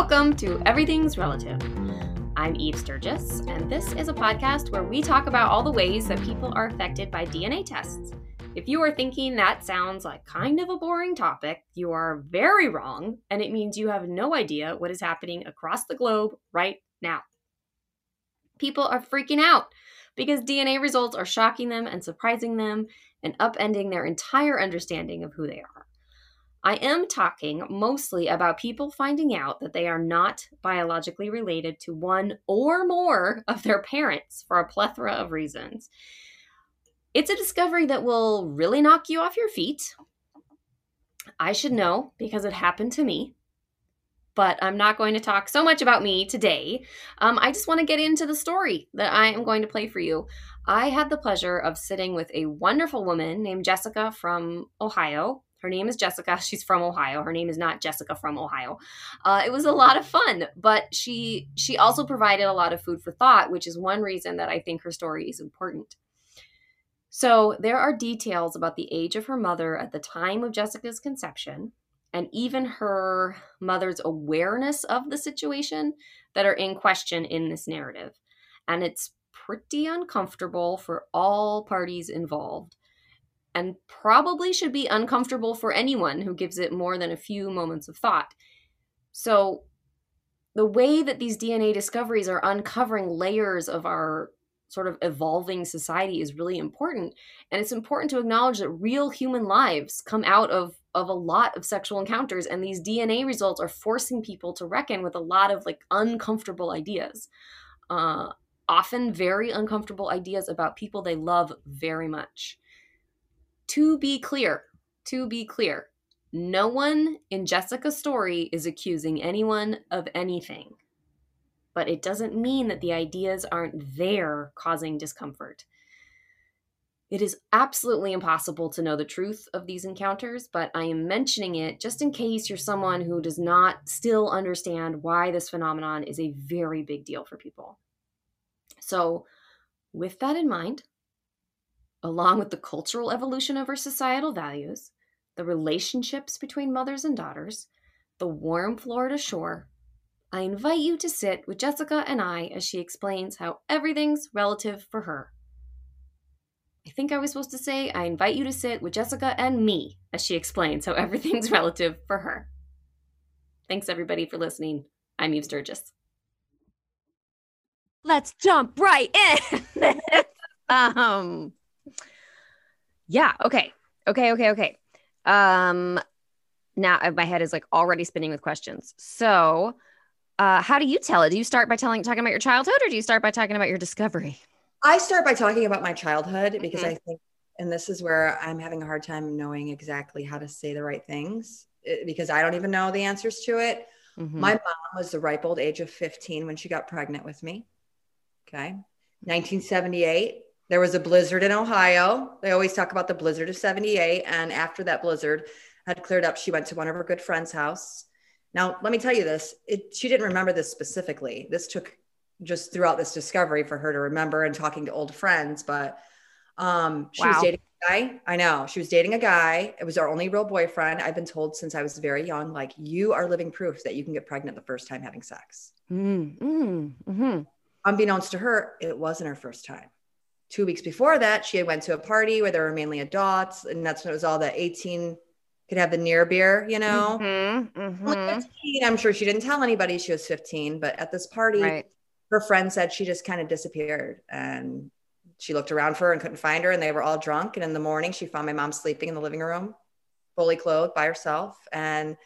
Welcome to Everything's Relative. I'm Eve Sturges, and this is a podcast where we talk about all the ways that people are affected by DNA tests. If you are thinking that sounds like kind of a boring topic, you are very wrong, and it means you have no idea what is happening across the globe right now. People are freaking out because DNA results are shocking them and surprising them and upending their entire understanding of who they are. I am talking mostly about people finding out that they are not biologically related to one or more of their parents for a plethora of reasons. It's a discovery that will really knock you off your feet. I should know because it happened to me. But I'm not going to talk so much about me today. Um, I just want to get into the story that I am going to play for you. I had the pleasure of sitting with a wonderful woman named Jessica from Ohio her name is Jessica. She's from Ohio. Her name is not Jessica from Ohio. Uh, it was a lot of fun, but she she also provided a lot of food for thought, which is one reason that I think her story is important. So there are details about the age of her mother at the time of Jessica's conception, and even her mother's awareness of the situation that are in question in this narrative, and it's pretty uncomfortable for all parties involved and probably should be uncomfortable for anyone who gives it more than a few moments of thought. So, the way that these DNA discoveries are uncovering layers of our sort of evolving society is really important. And it's important to acknowledge that real human lives come out of, of a lot of sexual encounters. And these DNA results are forcing people to reckon with a lot of like uncomfortable ideas. Uh, often very uncomfortable ideas about people they love very much to be clear, to be clear, no one in Jessica's story is accusing anyone of anything. But it doesn't mean that the ideas aren't there causing discomfort. It is absolutely impossible to know the truth of these encounters, but I am mentioning it just in case you're someone who does not still understand why this phenomenon is a very big deal for people. So, with that in mind, along with the cultural evolution of our societal values, the relationships between mothers and daughters, the warm Florida shore, I invite you to sit with Jessica and I as she explains how everything's relative for her. I think I was supposed to say, I invite you to sit with Jessica and me as she explains how everything's relative for her. Thanks, everybody, for listening. I'm Eve Sturges. Let's jump right in. um, yeah. Okay. Okay. Okay. Okay. Um, now my head is like already spinning with questions. So, uh, how do you tell it? Do you start by telling talking about your childhood, or do you start by talking about your discovery? I start by talking about my childhood because mm-hmm. I think, and this is where I'm having a hard time knowing exactly how to say the right things eh, because I don't even know the answers to it. Mm-hmm. My mom was the ripe old age of 15 when she got pregnant with me. Okay. 1978 there was a blizzard in Ohio. They always talk about the blizzard of 78. And after that blizzard had cleared up, she went to one of her good friend's house. Now, let me tell you this it, she didn't remember this specifically. This took just throughout this discovery for her to remember and talking to old friends. But um, she wow. was dating a guy. I know she was dating a guy. It was our only real boyfriend. I've been told since I was very young, like, you are living proof that you can get pregnant the first time having sex. Mm, mm, mm-hmm. Unbeknownst to her, it wasn't her first time two weeks before that, she had went to a party where there were mainly adults, and that's when it was all the 18 could have the near beer, you know. Mm-hmm, mm-hmm. 15, I'm sure she didn't tell anybody she was 15, but at this party, right. her friend said she just kind of disappeared and she looked around for her and couldn't find her, and they were all drunk. And in the morning, she found my mom sleeping in the living room, fully clothed by herself, and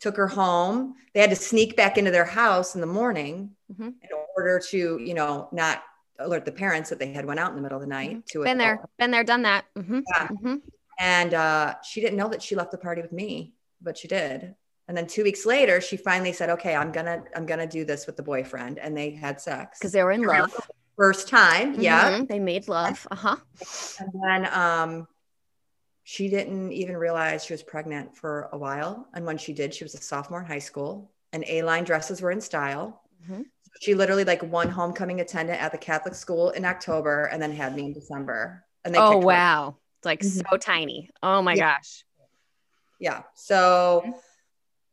took her home. They had to sneak back into their house in the morning mm-hmm. in order to, you know, not alert the parents that they had went out in the middle of the night mm-hmm. to been there, been there, done that. Mm-hmm. Yeah. Mm-hmm. And uh, she didn't know that she left the party with me, but she did. And then two weeks later, she finally said, "Okay, I'm gonna I'm gonna do this with the boyfriend," and they had sex because they were in love. First time, yeah, mm-hmm. they made love. Uh huh. And then um, she didn't even realize she was pregnant for a while. And when she did, she was a sophomore in high school, and A line dresses were in style. Mm-hmm she literally like won homecoming attendant at the Catholic school in October and then had me in December. And they oh wow, it's like mm-hmm. so tiny. Oh my yeah. gosh. Yeah. So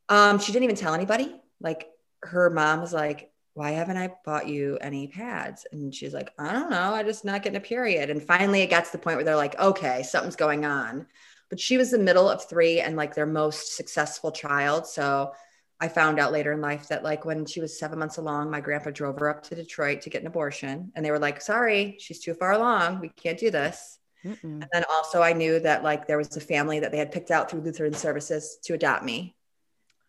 um she didn't even tell anybody. Like her mom was like, why haven't I bought you any pads? And she's like, I don't know. I just not getting a period. And finally it got to the point where they're like, okay, something's going on. But she was the middle of three and like their most successful child. So I found out later in life that like when she was seven months along, my grandpa drove her up to Detroit to get an abortion. And they were like, sorry, she's too far along. We can't do this. Mm-mm. And then also I knew that like there was a family that they had picked out through Lutheran services to adopt me.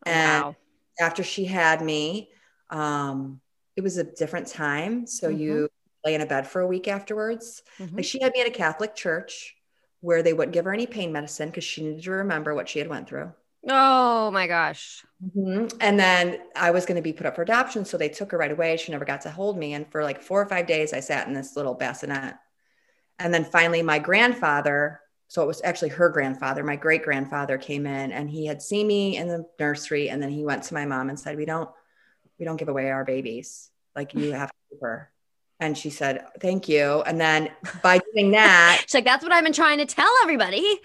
Oh, and wow. after she had me, um, it was a different time. So mm-hmm. you lay in a bed for a week afterwards. Mm-hmm. Like she had me at a Catholic church where they wouldn't give her any pain medicine because she needed to remember what she had went through. Oh my gosh. Mm-hmm. And then I was going to be put up for adoption. So they took her right away. She never got to hold me. And for like four or five days, I sat in this little bassinet. And then finally, my grandfather, so it was actually her grandfather, my great grandfather came in and he had seen me in the nursery. And then he went to my mom and said, We don't, we don't give away our babies. Like you have to keep her. And she said, Thank you. And then by doing that, she's like, That's what I've been trying to tell everybody.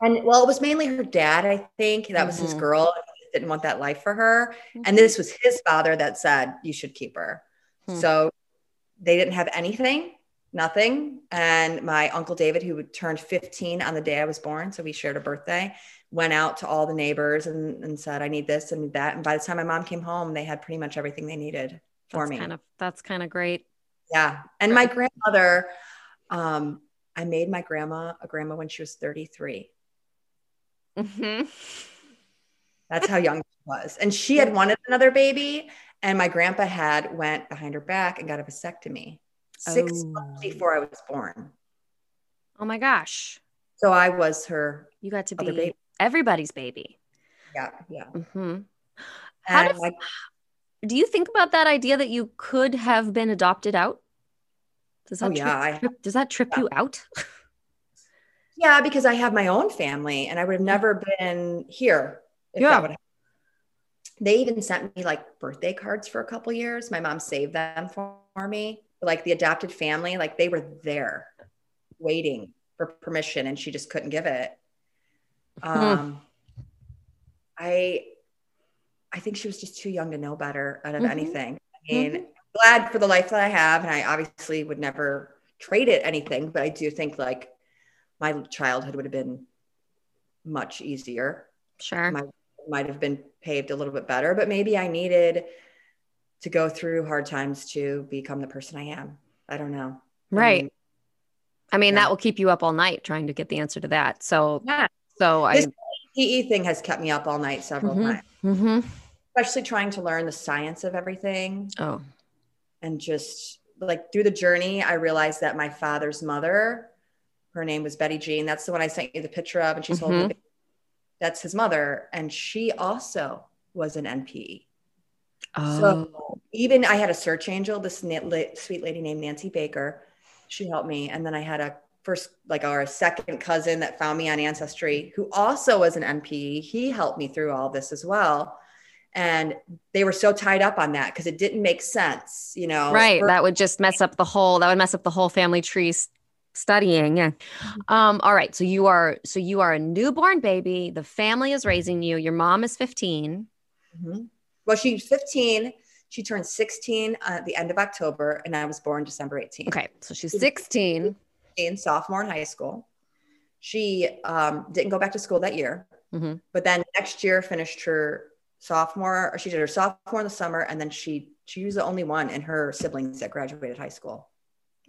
And well, it was mainly her dad, I think. That was mm-hmm. his girl. He didn't want that life for her. Mm-hmm. And this was his father that said, You should keep her. Mm-hmm. So they didn't have anything, nothing. And my uncle David, who turned 15 on the day I was born, so we shared a birthday, went out to all the neighbors and, and said, I need this and that. And by the time my mom came home, they had pretty much everything they needed for that's me. Kind of, that's kind of great. Yeah. And my grandmother, um, I made my grandma a grandma when she was 33. Mm-hmm. That's how young she was. And she had wanted another baby. And my grandpa had went behind her back and got a vasectomy six oh. months before I was born. Oh my gosh. So I was her. You got to be baby. everybody's baby. Yeah. Yeah. Mm-hmm. How does, my, do you think about that idea that you could have been adopted out? Does that, oh, trip, yeah, trip, does that trip yeah. you out? yeah, because I have my own family and I would have never been here. yeah. they even sent me like birthday cards for a couple years. My mom saved them for, me. Like the adopted family, like they were there waiting for permission and she just couldn't give it. Hmm. Um, I I think she was just too young to know better out of mm-hmm. anything. I mean, mm-hmm. glad for the life that I have, and I obviously would never trade it anything, but I do think like my childhood would have been much easier. Sure. My, might have been paved a little bit better, but maybe I needed to go through hard times to become the person I am. I don't know. Right. I mean, I mean yeah. that will keep you up all night trying to get the answer to that. So, yeah. so this I PE thing has kept me up all night several mm-hmm. times, mm-hmm. especially trying to learn the science of everything. Oh, and just like through the journey, I realized that my father's mother, her name was Betty Jean. That's the one I sent you the picture of, and she's mm-hmm. holding. That's his mother, and she also was an NPE. Oh. So even I had a search angel, this sweet lady named Nancy Baker. She helped me, and then I had a first like our second cousin that found me on ancestry who also was an npe he helped me through all this as well and they were so tied up on that because it didn't make sense you know right that would just mess up the whole that would mess up the whole family tree studying yeah mm-hmm. um all right so you are so you are a newborn baby the family is raising you your mom is 15 mm-hmm. well she's 15 she turned 16 at the end of october and i was born december 18 okay so she's 16 in sophomore in high school. She um, didn't go back to school that year, mm-hmm. but then next year finished her sophomore. Or she did her sophomore in the summer, and then she she was the only one in her siblings that graduated high school.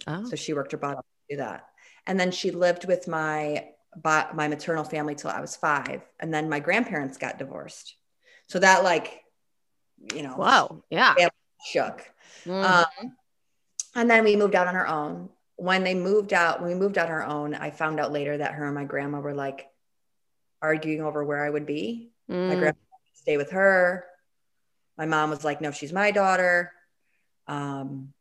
Oh. So she worked her butt off do that, and then she lived with my my maternal family till I was five, and then my grandparents got divorced. So that like, you know, wow, yeah, shook. Mm-hmm. Um, and then we moved out on our own when they moved out, when we moved out on our own, I found out later that her and my grandma were like arguing over where I would be. Mm. My grandma stay with her. My mom was like, no, she's my daughter. Um,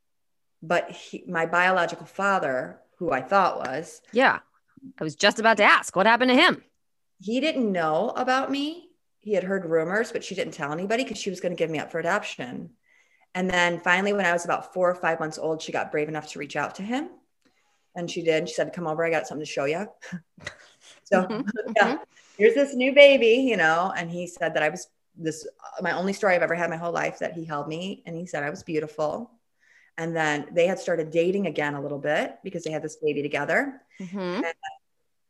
but he, my biological father, who I thought was. Yeah. I was just about to ask, what happened to him? He didn't know about me. He had heard rumors, but she didn't tell anybody because she was going to give me up for adoption. And then finally, when I was about four or five months old, she got brave enough to reach out to him. And she did. She said, Come over, I got something to show you. so, mm-hmm. yeah, here's this new baby, you know. And he said that I was this my only story I've ever had my whole life that he held me and he said I was beautiful. And then they had started dating again a little bit because they had this baby together. Mm-hmm. And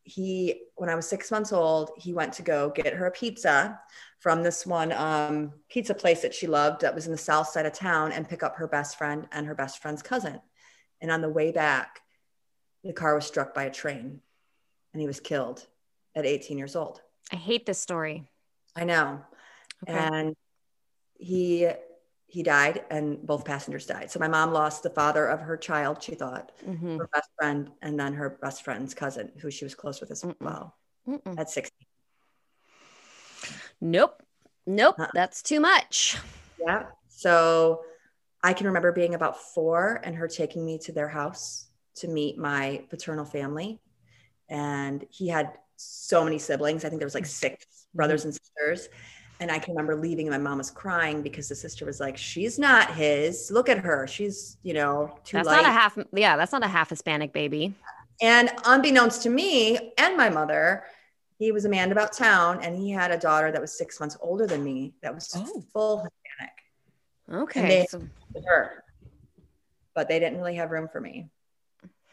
he, when I was six months old, he went to go get her a pizza from this one um, pizza place that she loved that was in the south side of town and pick up her best friend and her best friend's cousin. And on the way back, the car was struck by a train and he was killed at 18 years old. I hate this story. I know. Okay. And he he died and both passengers died. So my mom lost the father of her child, she thought, mm-hmm. her best friend, and then her best friend's cousin, who she was close with as Mm-mm. well Mm-mm. at 16. Nope. Nope. Uh, That's too much. Yeah. So I can remember being about four and her taking me to their house to meet my paternal family. And he had so many siblings. I think there was like six brothers and sisters. And I can remember leaving and my mom was crying because the sister was like, she's not his. Look at her. She's, you know, too That's light. not a half. Yeah. That's not a half Hispanic baby. And unbeknownst to me and my mother, he was a man about town and he had a daughter that was six months older than me that was oh. full Hispanic. Okay. So- her, but they didn't really have room for me.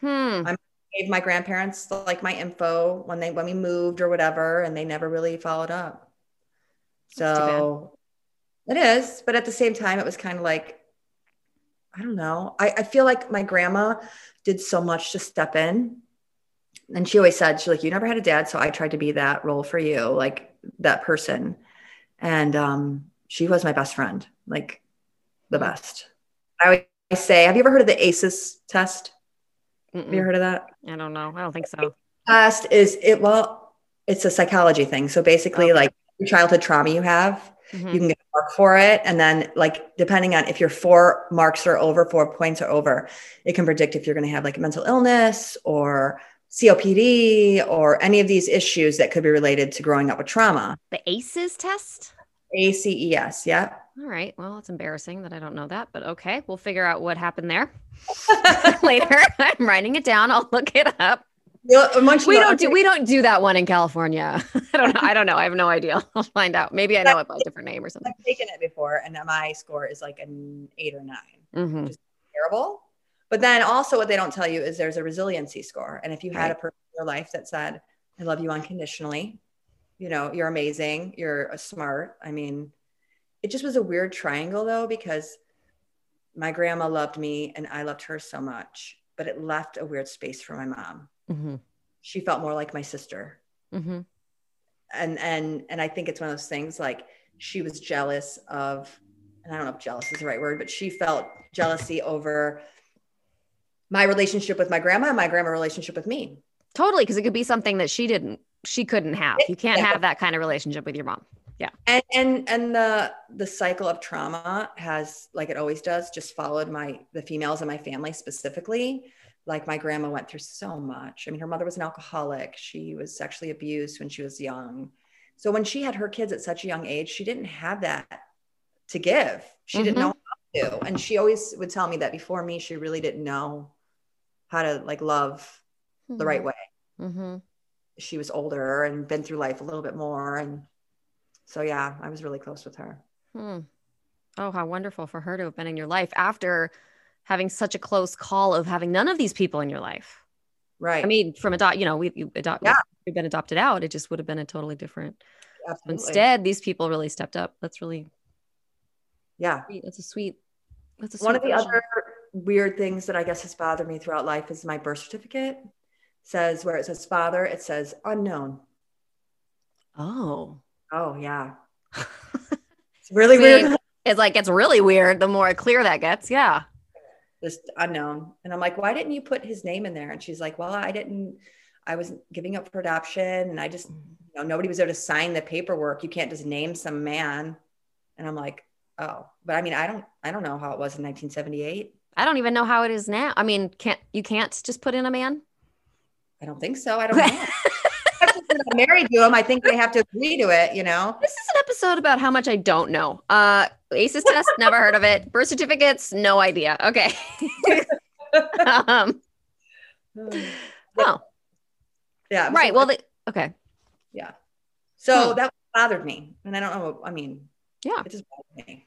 Hmm. I gave my grandparents like my info when they when we moved or whatever, and they never really followed up. So it is, but at the same time, it was kind of like, I don't know. I, I feel like my grandma did so much to step in. And she always said, she's like, you never had a dad. So I tried to be that role for you, like that person. And um, she was my best friend, like the best. I always say, have you ever heard of the ACEs test? Mm-mm. Have you heard of that? I don't know. I don't think so. Test is it, well, it's a psychology thing. So basically, okay. like childhood trauma you have. Mm-hmm. You can get a mark for it. And then, like, depending on if your four marks are over, four points are over, it can predict if you're going to have like mental illness or COPD or any of these issues that could be related to growing up with trauma. The ACEs test? ACES, yeah. All right. Well, it's embarrassing that I don't know that, but okay. We'll figure out what happened there later. I'm writing it down. I'll look it up we don't do we don't do that one in California. I don't know. I don't know. I have no idea. I'll find out. Maybe I know it by a different name or something. I've taken it before, and my score is like an eight or 9 mm-hmm. terrible. But then also, what they don't tell you is there's a resiliency score, and if you had right. a person in your life that said, "I love you unconditionally," you know, you're amazing, you're smart. I mean, it just was a weird triangle though because my grandma loved me and I loved her so much, but it left a weird space for my mom Mm-hmm. She felt more like my sister. Mm-hmm. And and and I think it's one of those things like she was jealous of, and I don't know if jealous is the right word, but she felt jealousy over my relationship with my grandma and my grandma relationship with me. Totally, because it could be something that she didn't, she couldn't have. You can't have that kind of relationship with your mom. Yeah. And and and the the cycle of trauma has, like it always does, just followed my the females in my family specifically like my grandma went through so much. I mean, her mother was an alcoholic. She was sexually abused when she was young. So when she had her kids at such a young age, she didn't have that to give. She mm-hmm. didn't know how to. And she always would tell me that before me, she really didn't know how to like love mm-hmm. the right mm-hmm. way. Mm-hmm. She was older and been through life a little bit more. And so, yeah, I was really close with her. Hmm. Oh, how wonderful for her to have been in your life after having such a close call of having none of these people in your life. Right. I mean, from adopt, you know, we you adopt, yeah. we've been adopted out. It just would have been a totally different. Absolutely. Instead, these people really stepped up. That's really, yeah, sweet. that's a sweet. That's a sweet one of the other weird things that I guess has bothered me throughout life is my birth certificate says where it says father, it says unknown. Oh. Oh yeah. it's really weird. It's like it's really weird the more clear that gets. Yeah this unknown. And I'm like, why didn't you put his name in there? And she's like, well, I didn't, I was giving up for adoption and I just, mm. you know, nobody was there to sign the paperwork. You can't just name some man. And I'm like, oh, but I mean, I don't, I don't know how it was in 1978. I don't even know how it is now. I mean, can't, you can't just put in a man? I don't think so. I don't know. Married to him, I think they have to agree to it, you know? This is an episode about how much I don't know. Uh ACEs test, never heard of it. Birth certificates, no idea. Okay. um, oh. Yeah. Right. Well, the, okay. Yeah. So that bothered me. And I don't know. I mean, Yeah. It just bothered me.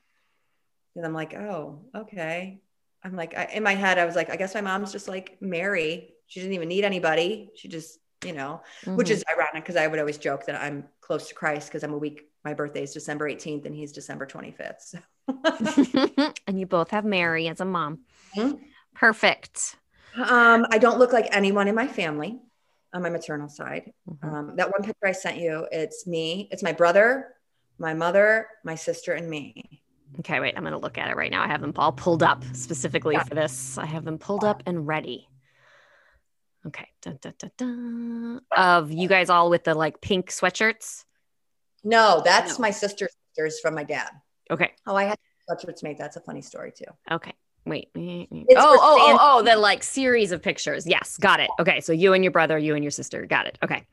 And I'm like, oh, okay. I'm like, I, in my head, I was like, I guess my mom's just like Mary. She didn't even need anybody. She just, you know, mm-hmm. which is ironic because I would always joke that I'm close to Christ because I'm a week. My birthday is December 18th and he's December 25th. So. and you both have Mary as a mom. Mm-hmm. Perfect. Um, I don't look like anyone in my family on my maternal side. Mm-hmm. Um, that one picture I sent you, it's me, it's my brother, my mother, my sister, and me. Okay, wait, I'm going to look at it right now. I have them all pulled up specifically yeah. for this. I have them pulled up and ready. Okay. Dun, dun, dun, Of you guys all with the like pink sweatshirts? No, that's no. my sister's sisters from my dad. Okay. Oh, I had sweatshirts made. That's a funny story too. Okay. Wait. Oh, oh, oh, oh, the like series of pictures. Yes, got it. Okay, so you and your brother, you and your sister. Got it. Okay.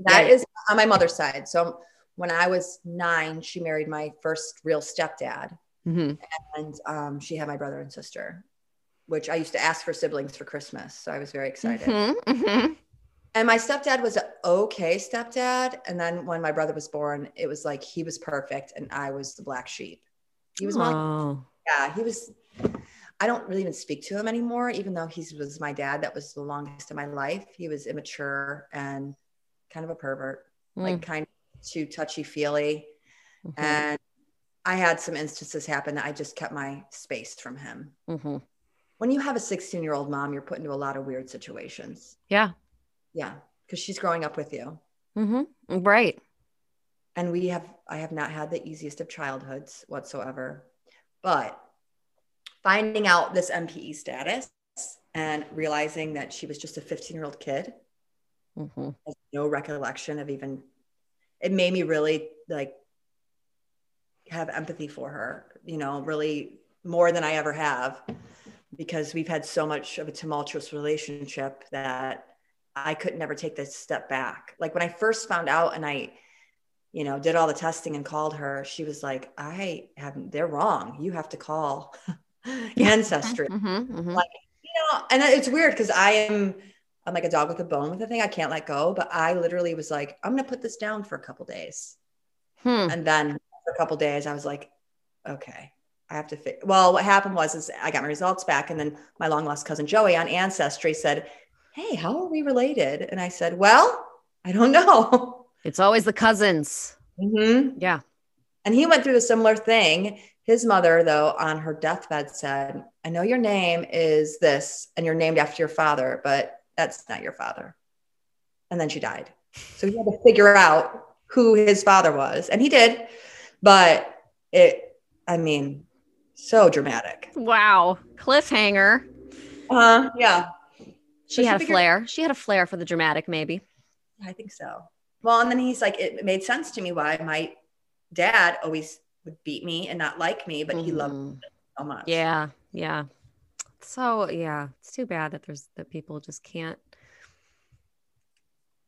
That yeah. is on my mother's side. So when I was nine, she married my first real stepdad, mm-hmm. and um, she had my brother and sister, which I used to ask for siblings for Christmas. So I was very excited. Mm-hmm. Mm-hmm. And my stepdad was an okay stepdad. And then when my brother was born, it was like he was perfect and I was the black sheep. He was my, yeah, he was I don't really even speak to him anymore, even though he was my dad that was the longest in my life. He was immature and kind of a pervert, mm. like kind of too touchy feely. Mm-hmm. And I had some instances happen that I just kept my space from him. Mm-hmm. When you have a 16 year old mom, you're put into a lot of weird situations. Yeah. Yeah. Because she's growing up with you. Mm-hmm. Right. And we have, I have not had the easiest of childhoods whatsoever. But finding out this NPE status and realizing that she was just a 15 year old kid, mm-hmm. no recollection of even, it made me really like have empathy for her, you know, really more than I ever have because we've had so much of a tumultuous relationship that I could never take this step back. Like when I first found out and I, you know, did all the testing and called her, she was like, I haven't, they're wrong. You have to call ancestry. Mm-hmm, mm-hmm. Like, you know, and it's weird because I am I'm like a dog with a bone with the thing. I can't let go. But I literally was like, I'm gonna put this down for a couple days. Hmm. And then for a couple days, I was like, okay, I have to fit. Well, what happened was is I got my results back, and then my long lost cousin Joey on Ancestry said, Hey, how are we related? And I said, Well, I don't know. It's always the cousins. Mm-hmm. Yeah. And he went through a similar thing. His mother, though, on her deathbed said, I know your name is this and you're named after your father, but that's not your father. And then she died. So he had to figure out who his father was. And he did. But it, I mean, so dramatic. Wow. Cliffhanger. Uh. Yeah. She so had she a flair. She had a flair for the dramatic, maybe. I think so. Well, and then he's like, it made sense to me why my dad always would beat me and not like me, but mm-hmm. he loved mm-hmm. me so much. Yeah, yeah. So yeah, it's too bad that there's that people just can't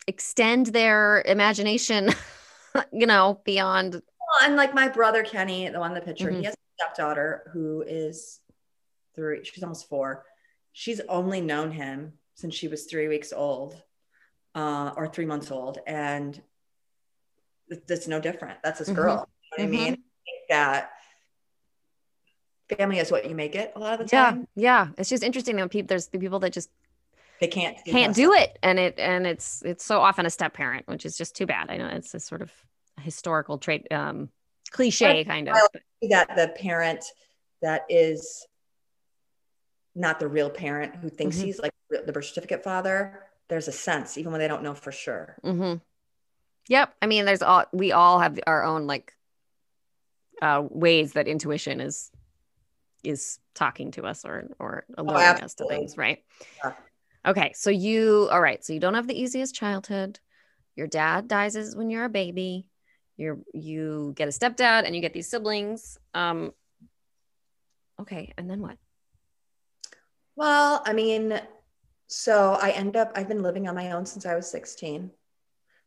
extend their imagination, you know, beyond. Well, and like my brother Kenny, the one in the picture, mm-hmm. he has stepdaughter who is three. She's almost four. She's only known him since she was three weeks old, uh, or three months old, and that's no different. That's this mm-hmm. girl. You know what mm-hmm. I mean? that family is what you make it a lot of the time. Yeah, yeah. It's just interesting when people there's the people that just they can't can't do it, and it and it's it's so often a step parent, which is just too bad. I know it's a sort of historical trait, um, cliche I, kind of. that the parent that is not the real parent who thinks mm-hmm. he's like the birth certificate father. There's a sense, even when they don't know for sure. Mm-hmm. Yep. I mean, there's all we all have our own like uh, ways that intuition is is talking to us or or alerting oh, us to things, right? Yeah. Okay, so you all right? So you don't have the easiest childhood. Your dad dies when you're a baby. You're you get a stepdad and you get these siblings. Um, okay, and then what? Well, I mean, so I end up I've been living on my own since I was 16.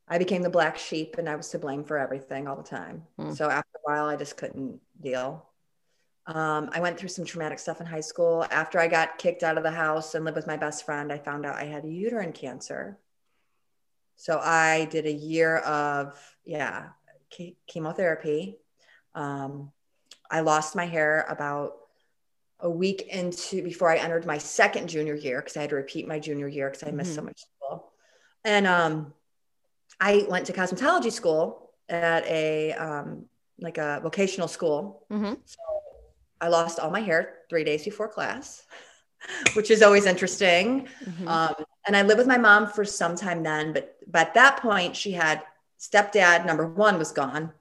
I became the black sheep and I was to blame for everything all the time. Hmm. So after a while, I just couldn't deal. Um, I went through some traumatic stuff in high school. After I got kicked out of the house and lived with my best friend, I found out I had uterine cancer. So I did a year of, yeah, chemotherapy. Um, I lost my hair about a week into before I entered my second junior year because I had to repeat my junior year because I missed mm-hmm. so much school. And um, I went to cosmetology school at a um, like a vocational school. Mm-hmm. So I lost all my hair three days before class, which is always interesting. Mm-hmm. Um, and I lived with my mom for some time then, but but at that point she had stepdad number one was gone,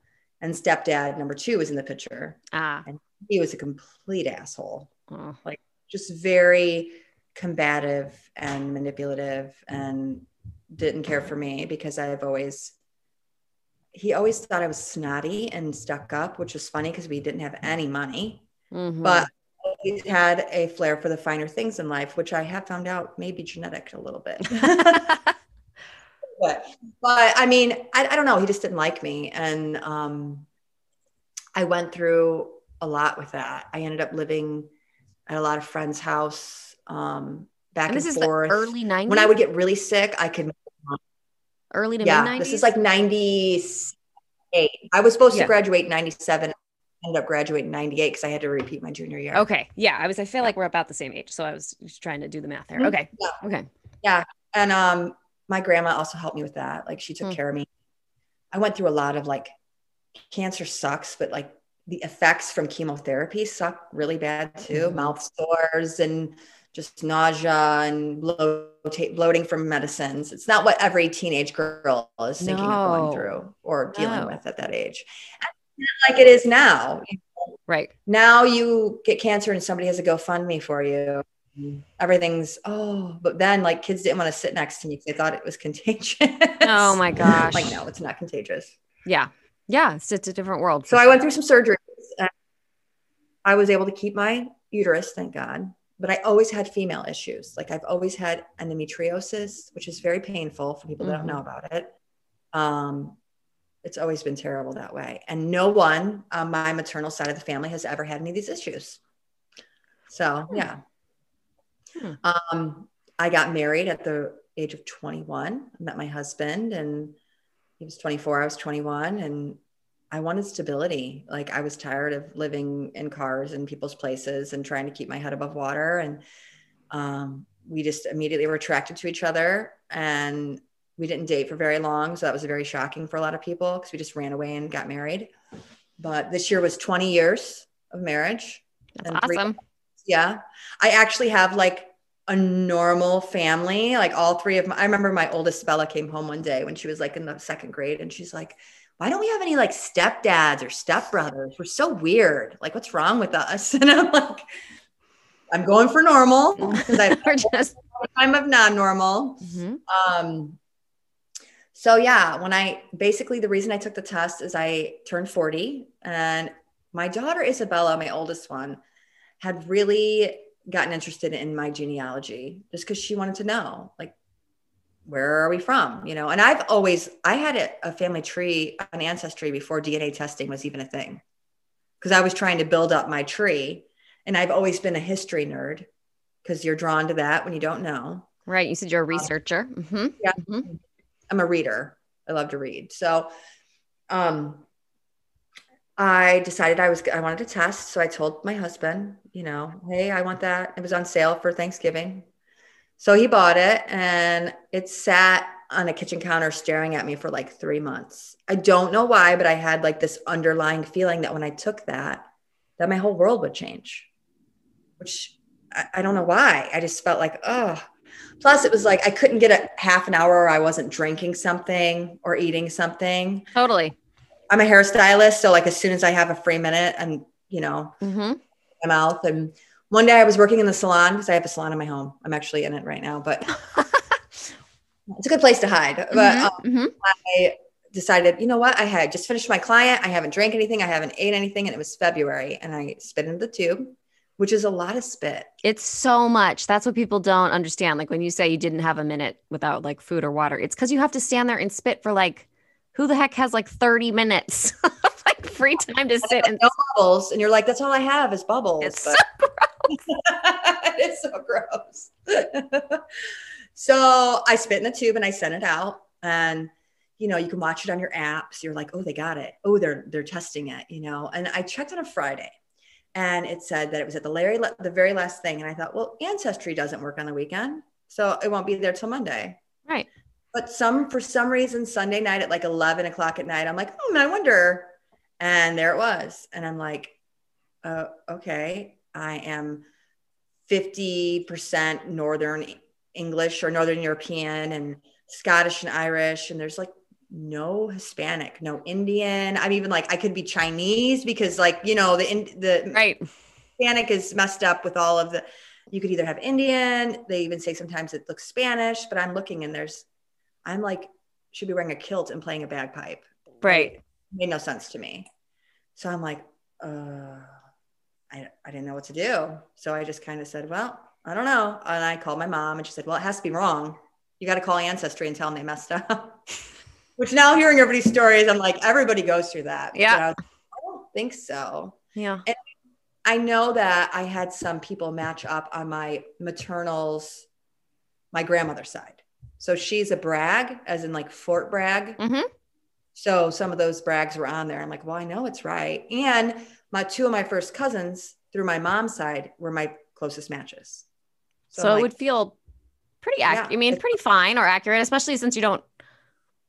and stepdad number two was in the picture. Ah. And he was a complete asshole. Oh. Like just very combative and manipulative and didn't care for me because I've always he always thought I was snotty and stuck up, which was funny because we didn't have any money. Mm-hmm. But he had a flair for the finer things in life, which I have found out may be genetic a little bit. but, but I mean, I, I, don't know. He just didn't like me. And um, I went through a lot with that. I ended up living at a lot of friends' house um, back and, and forth. early 90s? When I would get really sick, I could. Early to yeah, mid 90s? This is like 98. I was supposed yeah. to graduate 97 ended up graduating 98 because I had to repeat my junior year. Okay. Yeah. I was, I feel like we're about the same age. So I was just trying to do the math there. Mm-hmm. Okay. Yeah. Okay. Yeah. And um, my grandma also helped me with that. Like she took mm. care of me. I went through a lot of like cancer sucks, but like the effects from chemotherapy suck really bad too. Mm-hmm. Mouth sores and just nausea and bloating from medicines. It's not what every teenage girl is thinking no. of going through or dealing no. with at that age. like it is now. Right. Now you get cancer and somebody has a GoFundMe for you. Everything's oh, but then like kids didn't want to sit next to me because they thought it was contagious. Oh my gosh. like, no, it's not contagious. Yeah. Yeah. It's, it's a different world. So I went through some surgeries. I was able to keep my uterus, thank God. But I always had female issues. Like I've always had endometriosis, which is very painful for people mm-hmm. that don't know about it. Um, it's always been terrible that way. And no one on my maternal side of the family has ever had any of these issues. So, hmm. yeah. Hmm. Um, I got married at the age of 21. I met my husband and he was 24, I was 21 and I wanted stability. Like I was tired of living in cars and people's places and trying to keep my head above water and um, we just immediately were attracted to each other and we didn't date for very long. So that was very shocking for a lot of people because we just ran away and got married. But this year was 20 years of marriage. That's awesome. Three, yeah. I actually have like a normal family. Like all three of my, I remember my oldest Bella came home one day when she was like in the second grade and she's like, why don't we have any like stepdads or stepbrothers? We're so weird. Like, what's wrong with us? And I'm like, I'm going for normal because I just time of non-normal. Mm-hmm. Um, so yeah, when I basically the reason I took the test is I turned 40 and my daughter Isabella, my oldest one, had really gotten interested in my genealogy just because she wanted to know like where are we from you know and i've always i had a, a family tree an ancestry before dna testing was even a thing because i was trying to build up my tree and i've always been a history nerd because you're drawn to that when you don't know right you said you're a um, researcher um, mm-hmm. yeah mm-hmm. I'm a reader. I love to read. So um I decided I was I wanted to test. So I told my husband, you know, hey, I want that. It was on sale for Thanksgiving. So he bought it and it sat on a kitchen counter staring at me for like three months. I don't know why, but I had like this underlying feeling that when I took that, that my whole world would change. Which I, I don't know why. I just felt like, oh, Plus, it was like I couldn't get a half an hour or I wasn't drinking something or eating something. Totally. I'm a hairstylist. So, like, as soon as I have a free minute and, you know, mm-hmm. my mouth. And one day I was working in the salon because I have a salon in my home. I'm actually in it right now, but it's a good place to hide. But mm-hmm. Um, mm-hmm. I decided, you know what? I had just finished my client. I haven't drank anything. I haven't ate anything. And it was February. And I spit into the tube which is a lot of spit. It's so much. That's what people don't understand. Like when you say you didn't have a minute without like food or water, it's because you have to stand there and spit for like, who the heck has like 30 minutes of like free time to sit and no bubbles? And you're like, that's all I have is bubbles. It's but... so gross. it's so gross. so I spit in the tube and I sent it out. And you know, you can watch it on your apps. You're like, oh, they got it. Oh, they're they're testing it, you know. And I checked on a Friday and it said that it was at the Larry the very last thing. And I thought, well, Ancestry doesn't work on the weekend. So it won't be there till Monday. Right. But some for some reason, Sunday night at like 11 o'clock at night, I'm like, oh, I wonder. And there it was. And I'm like, uh, okay, I am 50% Northern English or Northern European and Scottish and Irish. And there's like no Hispanic, no Indian. I'm even like I could be Chinese because like you know the the right Hispanic is messed up with all of the. You could either have Indian. They even say sometimes it looks Spanish, but I'm looking and there's, I'm like should be wearing a kilt and playing a bagpipe. Right. It made no sense to me. So I'm like, uh, I I didn't know what to do. So I just kind of said, well, I don't know. And I called my mom and she said, well, it has to be wrong. You got to call Ancestry and tell them they messed up. Which now hearing everybody's stories, I'm like, everybody goes through that. Yeah. I, I don't think so. Yeah. And I know that I had some people match up on my maternal's, my grandmother's side. So she's a Bragg, as in like Fort Bragg. Mm-hmm. So some of those Braggs were on there. I'm like, well, I know it's right. And my two of my first cousins through my mom's side were my closest matches. So, so it like, would feel pretty accurate. Yeah, I mean, pretty fine or accurate, especially since you don't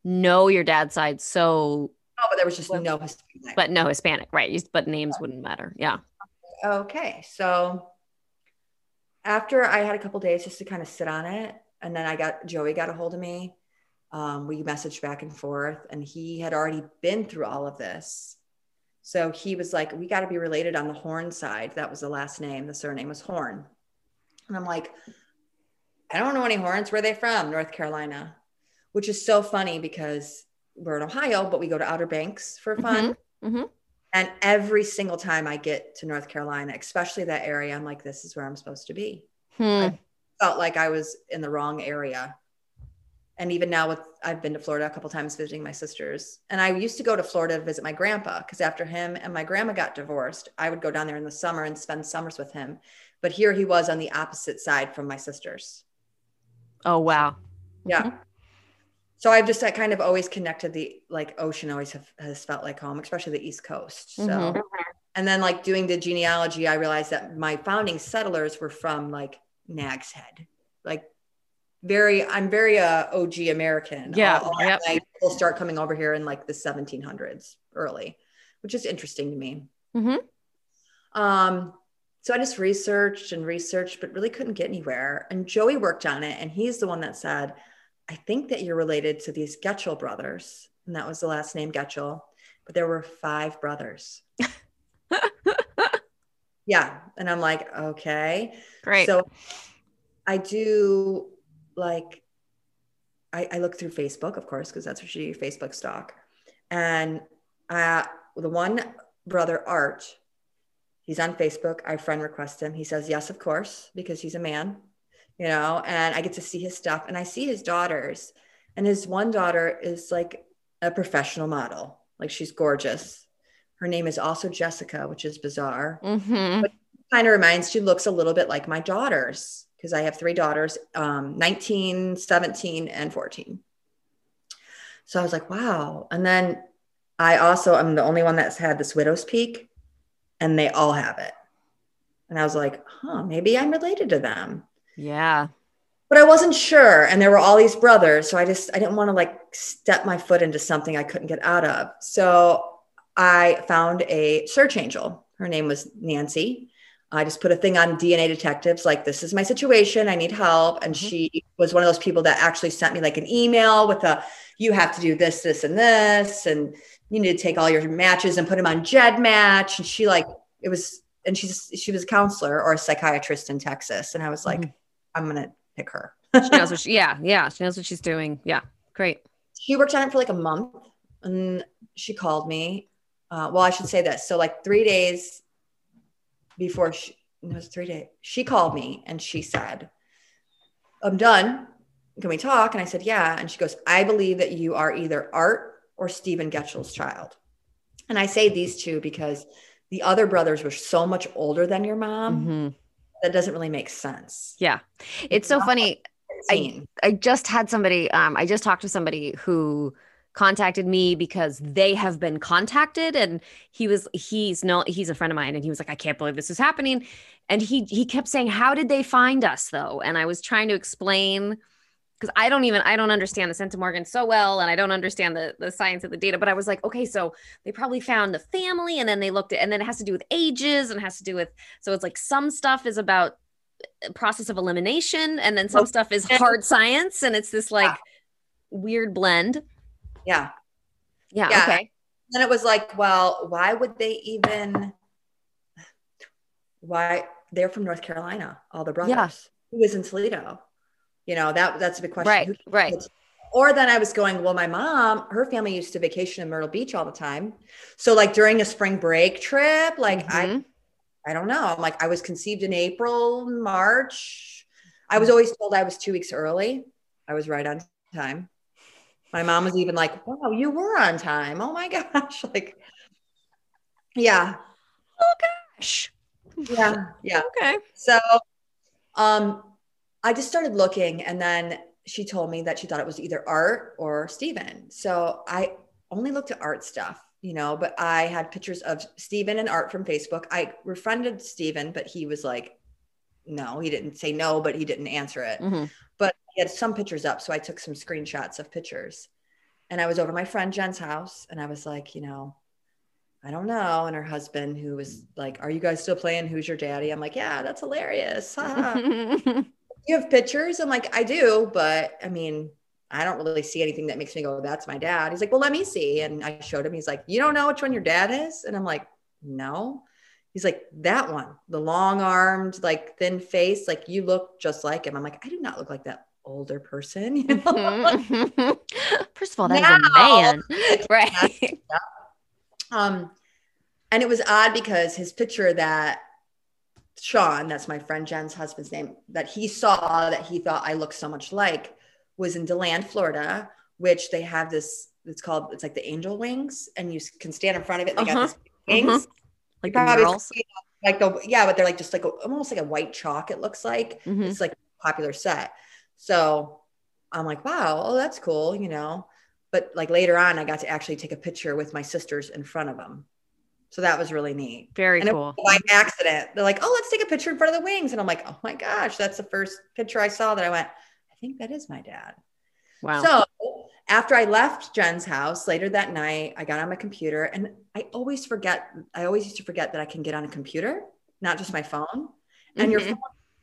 know your dad's side so oh but there was just no hispanic but no hispanic right but names wouldn't matter yeah okay so after i had a couple days just to kind of sit on it and then i got joey got a hold of me um, we messaged back and forth and he had already been through all of this so he was like we got to be related on the horn side that was the last name the surname was horn and i'm like i don't know any horns where are they from north carolina which is so funny because we're in Ohio, but we go to Outer Banks for fun. Mm-hmm. Mm-hmm. And every single time I get to North Carolina, especially that area, I'm like, this is where I'm supposed to be. Hmm. I felt like I was in the wrong area. And even now with I've been to Florida a couple times visiting my sisters. And I used to go to Florida to visit my grandpa because after him and my grandma got divorced, I would go down there in the summer and spend summers with him. But here he was on the opposite side from my sisters. Oh wow. Yeah. Mm-hmm so I've just I kind of always connected the like ocean always have, has felt like home, especially the East Coast. So, mm-hmm. and then like doing the genealogy, I realized that my founding settlers were from like Nag's Head, like very. I'm very uh, OG American. Yeah, all, all yep. people start coming over here in like the 1700s early, which is interesting to me. Mm-hmm. Um, so I just researched and researched, but really couldn't get anywhere. And Joey worked on it, and he's the one that said I think that you're related to these Getchell brothers. And that was the last name Getchell. But there were five brothers. Yeah. And I'm like, okay. Great. So I do like, I, I look through Facebook, of course, because that's what you do, Facebook stalk. And uh, the one brother, Art, he's on Facebook. I friend request him. He says, yes, of course, because he's a man you know, and I get to see his stuff and I see his daughters. And his one daughter is like a professional model, like she's gorgeous. Her name is also Jessica, which is bizarre. Mm-hmm. But kind of reminds, she looks a little bit like my daughters because I have three daughters um, 19, 17, and 14. So I was like, wow. And then I also am the only one that's had this widow's peak, and they all have it. And I was like, huh, maybe I'm related to them. Yeah. But I wasn't sure. And there were all these brothers. So I just, I didn't want to like step my foot into something I couldn't get out of. So I found a search angel. Her name was Nancy. I just put a thing on DNA detectives like, this is my situation. I need help. And mm-hmm. she was one of those people that actually sent me like an email with a, you have to do this, this, and this. And you need to take all your matches and put them on GEDmatch. And she like, it was, and she's, she was a counselor or a psychiatrist in Texas. And I was like, mm-hmm I'm gonna pick her. she knows what she, yeah, yeah, she knows what she's doing. Yeah, great. She worked on it for like a month, and she called me. Uh, well, I should say this. So like three days before she, it was three days. She called me and she said, "I'm done. Can we talk?" And I said, "Yeah." And she goes, "I believe that you are either Art or Stephen Getchell's child." And I say these two because the other brothers were so much older than your mom. Mm-hmm that doesn't really make sense. Yeah. It's so funny. I, I just had somebody, um, I just talked to somebody who contacted me because they have been contacted and he was he's no he's a friend of mine and he was like I can't believe this is happening. And he he kept saying how did they find us though? And I was trying to explain because I don't even I don't understand the centimorgan so well and I don't understand the the science of the data but I was like okay so they probably found the family and then they looked at and then it has to do with ages and has to do with so it's like some stuff is about uh, process of elimination and then some stuff is hard science and it's this like weird blend yeah yeah, yeah. okay then it was like well why would they even why they're from North Carolina all the brothers yeah. who was in Toledo you know, that that's a big question. Right. Right. Or then I was going, well, my mom, her family used to vacation in Myrtle Beach all the time. So like during a spring break trip, like mm-hmm. I I don't know. I'm like I was conceived in April, March. I was always told I was two weeks early. I was right on time. My mom was even like, wow, you were on time. Oh my gosh. Like, yeah. Oh gosh. Yeah. Yeah. Okay. So um I just started looking and then she told me that she thought it was either art or Steven. So I only looked at art stuff, you know, but I had pictures of Steven and art from Facebook. I refriended Steven, but he was like, no, he didn't say no, but he didn't answer it. Mm-hmm. But he had some pictures up. So I took some screenshots of pictures. And I was over my friend Jen's house and I was like, you know, I don't know. And her husband, who was like, Are you guys still playing Who's Your Daddy? I'm like, Yeah, that's hilarious. you have pictures? I'm like, I do, but I mean, I don't really see anything that makes me go, that's my dad. He's like, well, let me see. And I showed him, he's like, you don't know which one your dad is? And I'm like, no. He's like, that one, the long armed, like thin face, like you look just like him. I'm like, I do not look like that older person. You know? First of all, that's now, a man. right. Um, and it was odd because his picture that Sean, that's my friend Jen's husband's name, that he saw that he thought I looked so much like was in DeLand, Florida, which they have this, it's called, it's like the angel wings, and you can stand in front of it. They uh-huh. got these wings. Uh-huh. Like the like the, yeah, but they're like just like a, almost like a white chalk, it looks like. Mm-hmm. It's like a popular set. So I'm like, wow, oh, that's cool, you know. But like later on, I got to actually take a picture with my sisters in front of them. So that was really neat. Very and cool. by accident, they're like, "Oh, let's take a picture in front of the wings," and I'm like, "Oh my gosh, that's the first picture I saw that I went, I think that is my dad." Wow. So after I left Jen's house later that night, I got on my computer, and I always forget. I always used to forget that I can get on a computer, not just my phone. And mm-hmm. your phone,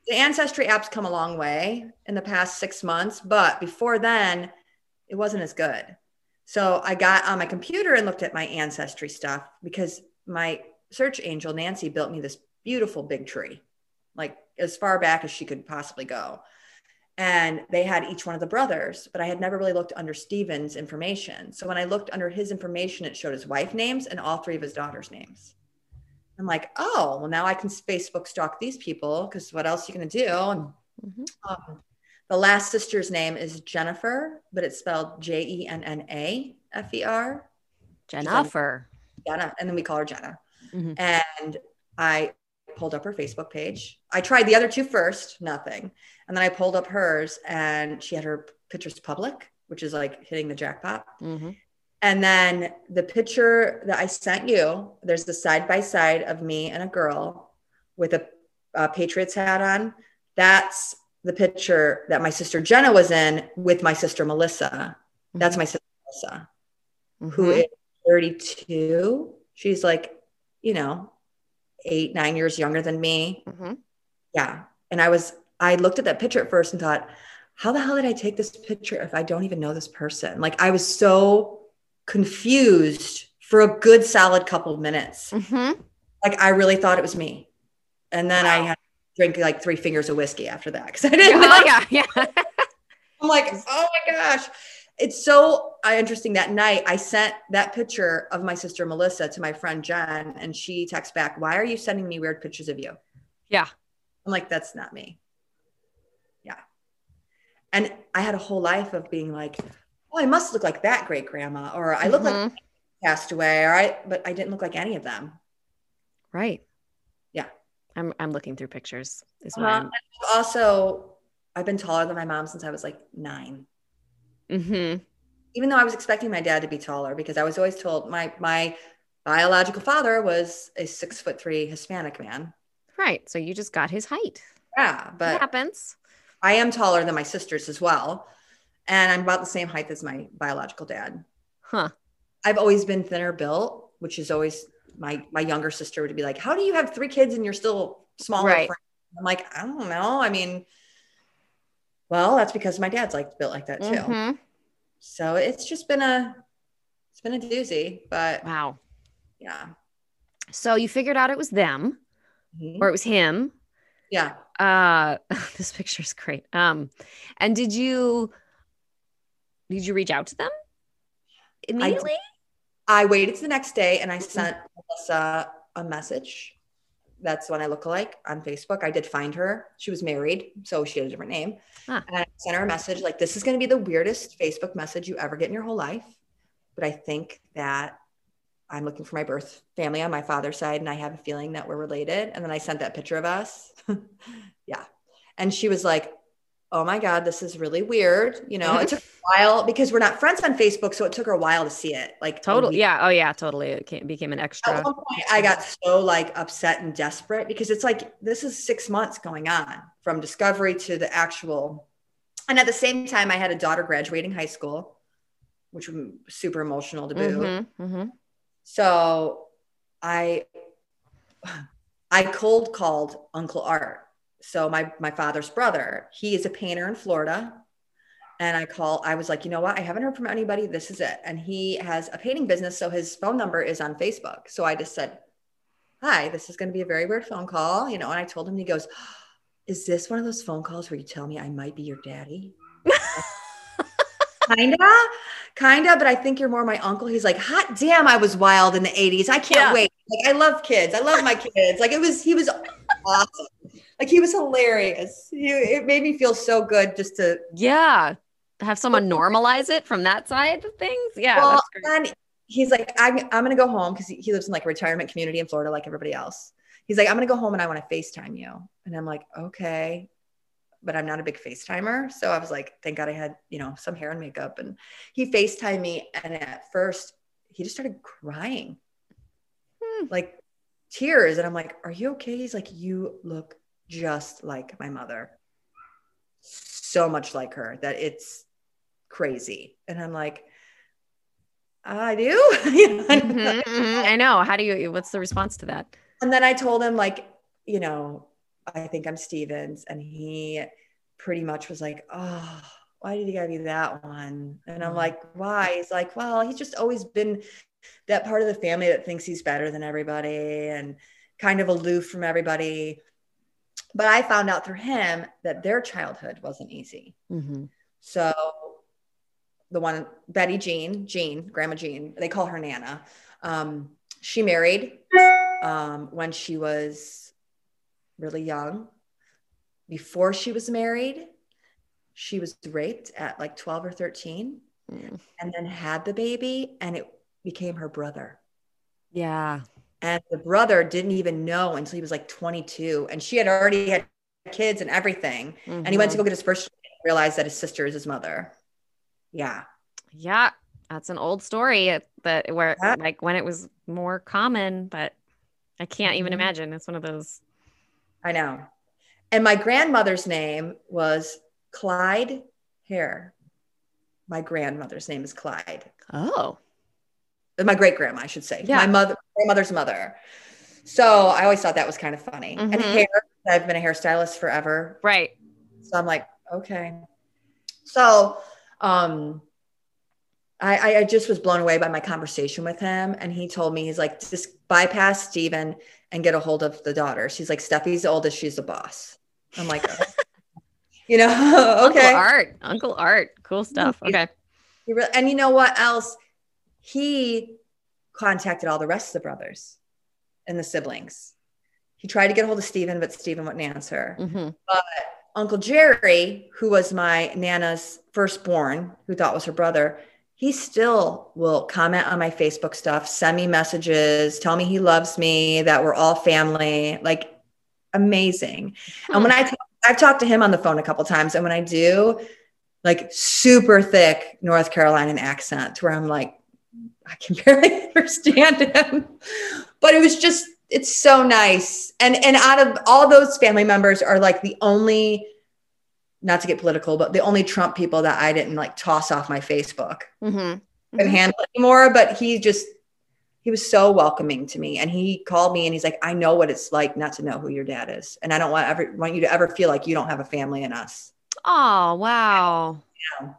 the ancestry apps come a long way in the past six months, but before then, it wasn't as good. So I got on my computer and looked at my ancestry stuff because my search angel, Nancy, built me this beautiful big tree, like as far back as she could possibly go. And they had each one of the brothers, but I had never really looked under Steven's information. So when I looked under his information, it showed his wife names and all three of his daughters' names. I'm like, oh, well, now I can Facebook stalk these people because what else are you going to do? And mm-hmm. um, the last sister's name is Jennifer, but it's spelled J E N N A F E R. Jennifer. Jenna, and then we call her Jenna. Mm-hmm. And I pulled up her Facebook page. I tried the other two first, nothing. And then I pulled up hers and she had her pictures public, which is like hitting the jackpot. Mm-hmm. And then the picture that I sent you, there's the side by side of me and a girl with a, a Patriots hat on. That's the picture that my sister Jenna was in with my sister Melissa. That's mm-hmm. my sister Melissa, mm-hmm. who is 32. She's like, you know, eight, nine years younger than me. Mm-hmm. Yeah. And I was, I looked at that picture at first and thought, how the hell did I take this picture if I don't even know this person? Like, I was so confused for a good solid couple of minutes. Mm-hmm. Like, I really thought it was me. And then wow. I had to drink like three fingers of whiskey after that because I didn't know. Yeah, yeah. I'm like, oh my gosh it's so interesting that night i sent that picture of my sister melissa to my friend jen and she texts back why are you sending me weird pictures of you yeah i'm like that's not me yeah and i had a whole life of being like oh i must look like that great grandma or i look mm-hmm. like passed away or i but i didn't look like any of them right yeah i'm i'm looking through pictures as well uh, also i've been taller than my mom since i was like nine Mm-hmm. even though I was expecting my dad to be taller because I was always told my my biological father was a six foot three Hispanic man. Right. So you just got his height. Yeah, but it happens. I am taller than my sisters as well. And I'm about the same height as my biological dad. Huh. I've always been thinner built, which is always my my younger sister would be like, How do you have three kids and you're still smaller? Right. I'm like, I don't know. I mean, well, that's because my dad's like built like that too. Mm-hmm. So it's just been a it's been a doozy, but Wow. yeah. So you figured out it was them Mhm. or it was him. Yeah. Uh this picture's great. Um and did you did you reach out to them immediately? I waited to the next day and I mm-hmm. sent Melissa a message. That's when I look alike on Facebook. I did find her. She was married, so she had a different name. Huh. And I sent her a message like, "This is going to be the weirdest Facebook message you ever get in your whole life, but I think that I'm looking for my birth family on my father's side, and I have a feeling that we're related." And then I sent that picture of us. yeah, and she was like, "Oh my god, this is really weird." You know, it took a while because we're not friends on Facebook, so it took her a while to see it. Like Totally. Yeah. Oh yeah, totally. It came, became an extra. At one point, I got so like upset and desperate because it's like this is six months going on from discovery to the actual. And at the same time, I had a daughter graduating high school, which was super emotional to boot. Mhm, mhm. So I, I cold called Uncle Art. So my my father's brother, he is a painter in Florida. And I call, I was like, you know what? I haven't heard from anybody. This is it. And he has a painting business. So his phone number is on Facebook. So I just said, Hi, this is going to be a very weird phone call. You know, and I told him, he goes, oh, Is this one of those phone calls where you tell me I might be your daddy? kinda, kinda, but I think you're more my uncle. He's like, hot damn, I was wild in the 80s. I can't Yeah. wait. Like, I love kids. I love my kids. Like, it was, he was awesome. Like, he was hilarious. He, it made me feel so good just to, Yeah. Have someone normalize it from that side of things. Yeah. well, and he's like, I'm, I'm going to go home because he, he lives in like a retirement community in Florida, like everybody else. He's like, I'm going to go home and I want to FaceTime you. And I'm like, okay. But I'm not a big FaceTimer. So I was like, thank God I had, you know, some hair and makeup. And he FaceTimed me. And at first, he just started crying, Hmm. like tears. And I'm like, are you okay? He's like, you look just like my mother. So much like her that it's crazy. And I'm like, I do. You know, I know. How do you, what's the response to that? And then I told him, like, you know, I think I'm Stevens. And he pretty much was like, oh, why did he gotta be that one? And I'm Mhm. like, why? He's like, well, he's just always been that part of the family that thinks he's better than everybody and kind of aloof from everybody. But I found out through him that their childhood wasn't easy. Mhm. So the one Betty Jean, Jean, Grandma Jean, they call her Nana. Um, she married um, when she was really young. Before she was married, she was raped at like 12 or 13 Mm. and then had the baby and it became her brother. Yeah. And the brother didn't even know until he was like 22 and she had already had kids and everything. And he went to Mhm. go get his first and realized that his sister is his mother. Yeah. Yeah. That's an old story that where Yeah. like when it was more common, but I can't even Mhm. imagine. It's one of those. I know. And my grandmother's name was Clyde Hare. My grandmother's name is Clyde. Oh. My great grandma, I should say. Yeah. My mother, my mother's mother. So I always thought that was kind of funny. And Mhm. hair, I've been a hairstylist forever. Right. So I'm like, okay. So um I, I- I just was blown away by my conversation with him. And he told me, he's like, just bypass Steven and get a hold of the daughter. She's like, Steffi's the oldest, she's the boss. I'm like, "Oh." you know, okay. Uncle Art. Uncle Art. Cool stuff. Okay. And you know what else? He contacted all the rest of the brothers and the siblings. He tried to get a hold of Stephen, but Stephen wouldn't answer. hmm Uncle Jerry, who was my Nana's firstborn, who thought was her brother, he still will comment on my Facebook stuff, send me messages, tell me he loves me, that we're all family. Like amazing. And when I t- I've talked to him on the phone a couple times, and when I do, like super thick North Carolinian accent where I'm like, I can barely understand him. But it was just, it's so nice. And and out of all those family members are like the only, not to get political, but the only Trump people that I didn't like toss off my Facebook mm-hmm. Mm-hmm. and handle anymore. But he just he was so welcoming to me and he called me and he's like i know what it's like not to know who your dad is and i don't want ever want you to ever feel like you don't have a family in us oh wow yeah.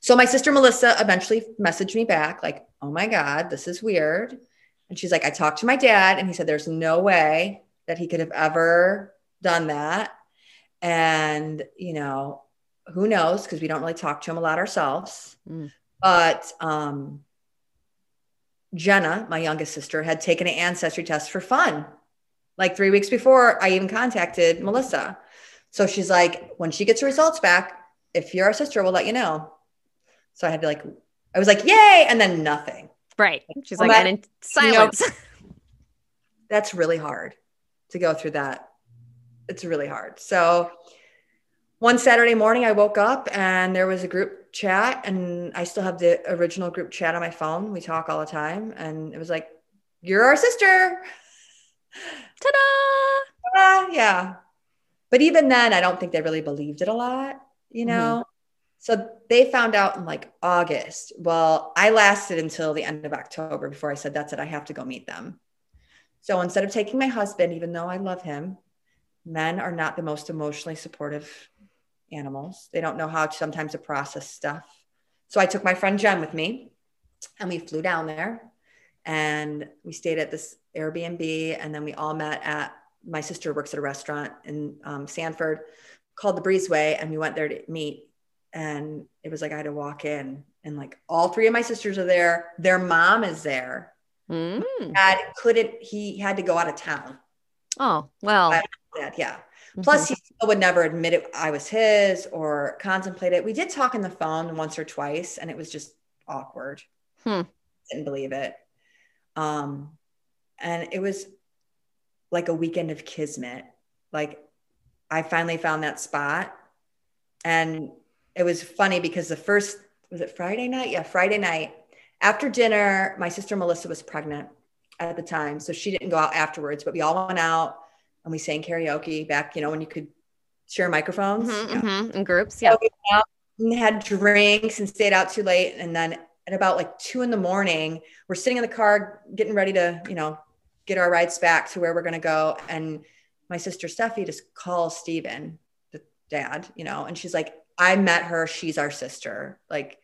So my sister melissa eventually messaged me back like oh my god this is weird and she's like i talked to my dad and he said there's no way that he could have ever done that and you know who knows because we don't really talk to him a lot ourselves mm. but um Jenna, my youngest sister, had taken an ancestry test for fun. Like three weeks before I even contacted Melissa. So she's like, when she gets her results back, if you're our sister, we'll let you know. So I had to like, I was like, yay, and then nothing. Right. She's well, like, that, and in silence. You know, that's really hard to go through that. It's really hard. So one Saturday morning, I woke up and there was a group chat, and I still have the original group chat on my phone. We talk all the time, and it was like, "You're our sister." Ta-da! Uh, yeah, but even then, I don't think they really believed it a lot. You know. Mm-hmm. So they found out in like August. Well, I lasted until the end of October before I said, That's it, I have to go meet them. So instead of taking my husband, even though I love him, men are not the most emotionally supportive animals. They don't know how to sometimes to process stuff. So I took my friend Jen with me and we flew down there and we stayed at this Airbnb and then we all met at my sister works at a restaurant in um, Sanford called the Breezeway and we went there to meet and it was like I had to walk in and like all three of my sisters are there. Their mom is there. Mm. Dad couldn't, he had to go out of town. Oh, well. Dad, yeah. Mm-hmm. Plus, he still would never admit it I was his or contemplate it. We did talk on the phone once or twice, and it was just awkward. Hmm. Didn't believe it. Um, and it was like a weekend of kismet. Like I finally found that spot, and it was funny because the first was it Friday night? Yeah, Friday night after dinner, my sister Melissa was pregnant at the time, so she didn't go out afterwards. But we all went out and we sang karaoke back, you know, when you could share microphones mm-hmm, yeah. mm-hmm, in groups. Yeah. So we had drinks and stayed out too late. And then at about like two in the morning, we're sitting in the car getting ready to, you know, get our rides back to where we're going to go. And my sister Steffi just calls Steven, the dad, you know, and she's like, I met her. She's our sister. Like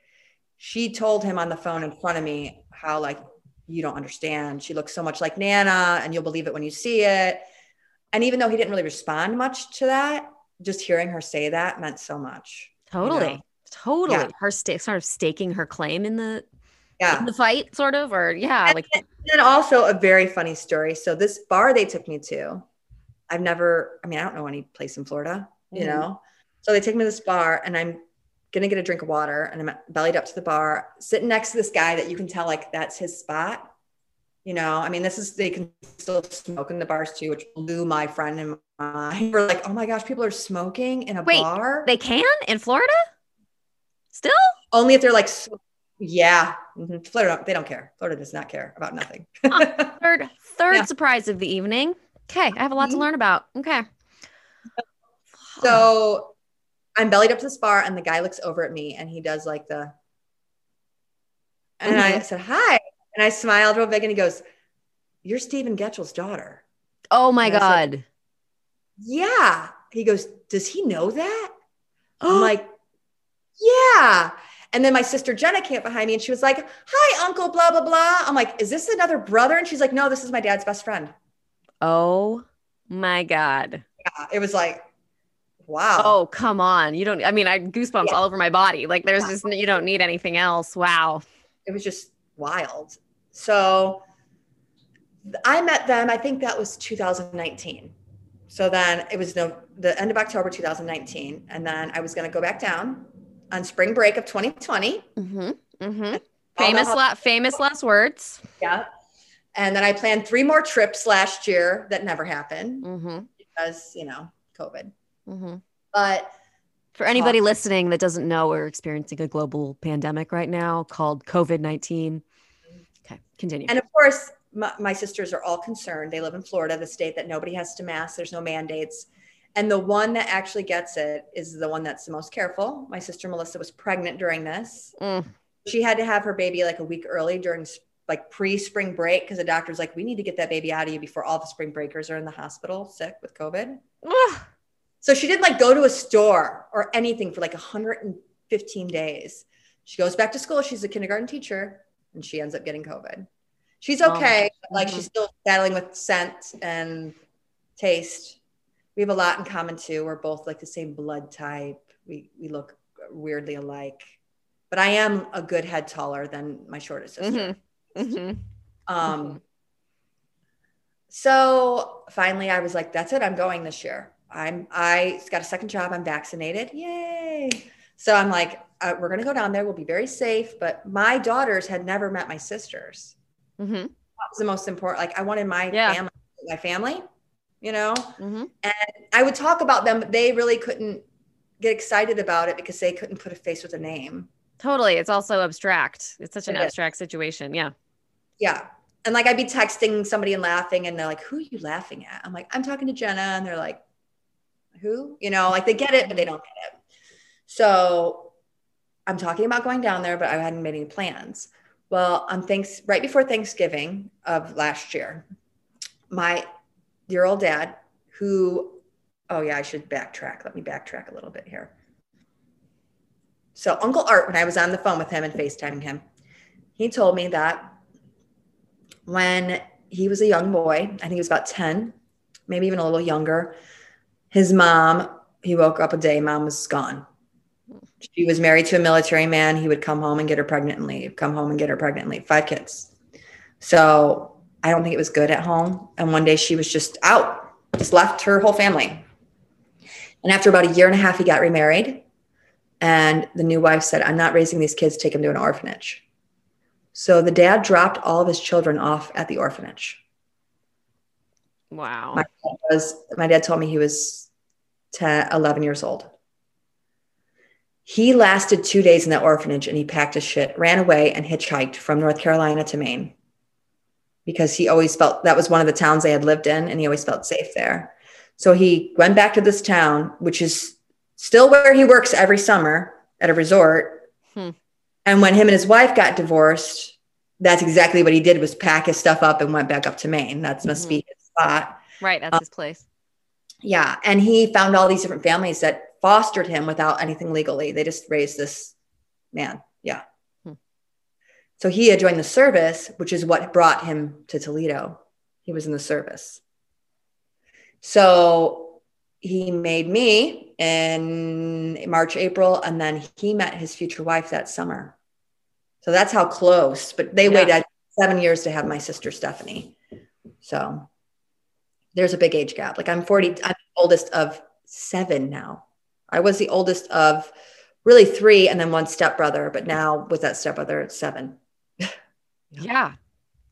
she told him on the phone in front of me how like, you don't understand. She looks so much like Nana and you'll believe it when you see it and even though he didn't really respond much to that, just hearing her say that meant so much. Totally. You know? Totally. Yeah. Her st- sort of staking her claim in the yeah. in the fight, sort of, or yeah, and, like and also a very funny story. So this bar they took me to, I've never, I mean, I don't know any place in Florida, mm-hmm. you know. So they take me to this bar and I'm gonna get a drink of water and I'm bellied up to the bar, sitting next to this guy that you can tell like that's his spot. You know i mean this is they can still smoke in the bars too which blew my friend and my we're like oh my gosh people are smoking in a Wait, bar? they can in florida? Still? Only if they're like yeah. Mm-hmm. florida they don't care. Florida does not care about nothing. Third third yeah. surprise of the evening. Okay i have a lot mm-hmm. to learn about. Okay. So i'm bellied up to this bar and the guy looks over at me and he does like the and mm-hmm. i said hi and I smiled real big and he goes, You're Stephen Getchell's daughter. Oh my God. Yeah. He goes, Does he know that? I'm like, Yeah. And then my sister Jenna came up behind me and she was like, Hi, Uncle, blah, blah, blah. I'm like, Is this another brother? And she's like, No, this is my dad's best friend. Oh my God. Yeah. It was like, Wow. Oh, come on. You don't, I mean, I goosebumps yeah. all over my body. Like there's yeah. just, you don't need anything else. Wow. It was just wild. So I met them, I think that was 2019. So then it was no, the end of October 2019. And then I was going to go back down on spring break of 2020. Mm-hmm, mm-hmm. Famous, la- famous last words. Yeah. And then I planned three more trips last year that never happened mm-hmm. because, you know, COVID. Mm-hmm. But For anybody listening that doesn't know, we're experiencing a global pandemic right now called COVID 19. Okay, continue. And of course, my, my, sisters are all concerned. They live in Florida, the state that nobody has to mask, there's no mandates. And the one that actually gets it is the one that's the most careful. My sister Melissa was pregnant during this. Mm. She had to have her baby like a week early during like pre spring break because the doctor's like, we need to get that baby out of you before all the spring breakers are in the hospital sick with COVID. So she didn't like go to a store or anything for like 115 days. She goes back to school. She's a kindergarten teacher and she ends up getting COVID. She's okay. Oh. Like she's still battling with scent and taste. We have a lot in common too. We're both like the same blood type. We we look weirdly alike. But I am a good head taller than my shortest sister. Mm-hmm. Mm-hmm. Um mm-hmm. so finally I was like, that's it. I'm going this year. I'm I got a second job. I'm vaccinated. Yay. So I'm like, uh, we're going to go down there. We'll be very safe. But my daughters had never met my sisters. Mm-hmm. That was the most important. Like I wanted my yeah. family, my family, you know, mm-hmm. and I would talk about them, but they really couldn't get excited about it because they couldn't put a face with a name. Totally. It's also abstract. It's such an it abstract is. situation. Yeah. Yeah. And like I'd be texting somebody and laughing, and they're like, Who are you laughing at? I'm like, I'm talking to Jenna. And they're like, Who? You know, like they get it, but they don't get it. So I'm talking about going down there, but I hadn't made any plans. Well, on thanks right before Thanksgiving of last year, my dear old dad, who, oh yeah, I should backtrack. Let me backtrack a little bit here. So Uncle Art, when I was on the phone with him and FaceTiming him, he told me that when he was a young boy, I think he was about 10, maybe even a little younger, his mom, he woke up a day, mom was gone she was married to a military man. He would come home and get her pregnant and leave, come home and get her pregnant and leave. Five kids. So I don't think it was good at home. And one day she was just out, just left her whole family. And after about a year and a half, he got remarried. And the new wife said, I'm not raising these kids, take them to an orphanage. So the dad dropped all of his children off at the orphanage. Wow. My dad, was, my dad told me he was 10, 11 years old. He lasted two days in that orphanage and he packed his shit, ran away, and hitchhiked from North Carolina to Maine because he always felt that was one of the towns they had lived in and he always felt safe there. So he went back to this town, which is still where he works every summer at a resort. Hmm. And when him and his wife got divorced, that's exactly what he did was pack his stuff up and went back up to Maine. That must mm-hmm. be his spot. Right. That's um, his place. Yeah. And he found all these different families that fostered him without anything legally. They just raised this man. Yeah. Hmm. So he had joined the service, which is what brought him to Toledo. He was in the service. So he made me in March, April, and then he met his future wife that summer. So that's how close, but they yeah. waited seven years to have my sister Stephanie. So there's a big age gap. Like I'm 40, I'm the oldest of seven now. I was the oldest of really three and then one stepbrother, but now with that stepbrother, it's seven. yeah.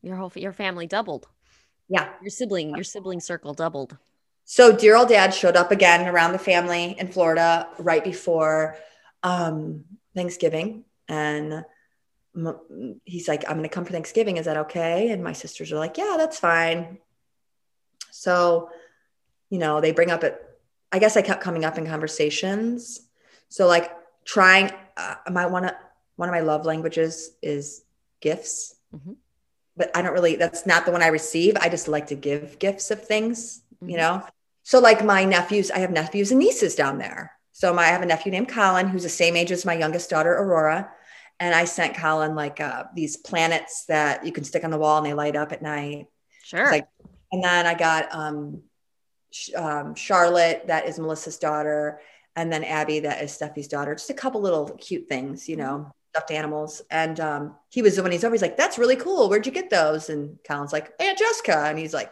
Your whole your family doubled. Yeah. Your sibling, your sibling circle doubled. So dear old dad showed up again around the family in Florida right before um, Thanksgiving. And he's like, I'm going to come for Thanksgiving. Is that okay? And my sisters are like, yeah, that's fine. So, you know, they bring up it I guess I kept coming up in conversations. So like trying, uh, my one of one of my love languages is gifts, mm-hmm. but I don't really. That's not the one I receive. I just like to give gifts of things, mm-hmm. you know. So like my nephews, I have nephews and nieces down there. So my, I have a nephew named Colin who's the same age as my youngest daughter Aurora, and I sent Colin like uh, these planets that you can stick on the wall and they light up at night. Sure. Like, and then I got um, um, Charlotte, that is Melissa's daughter, and then Abby, that is Steffi's daughter. Just a couple little cute things, you know, stuffed animals. And um, he was when he's over, he's like, "That's really cool. Where'd you get those?" And Colin's like, "Aunt Jessica," and he's like,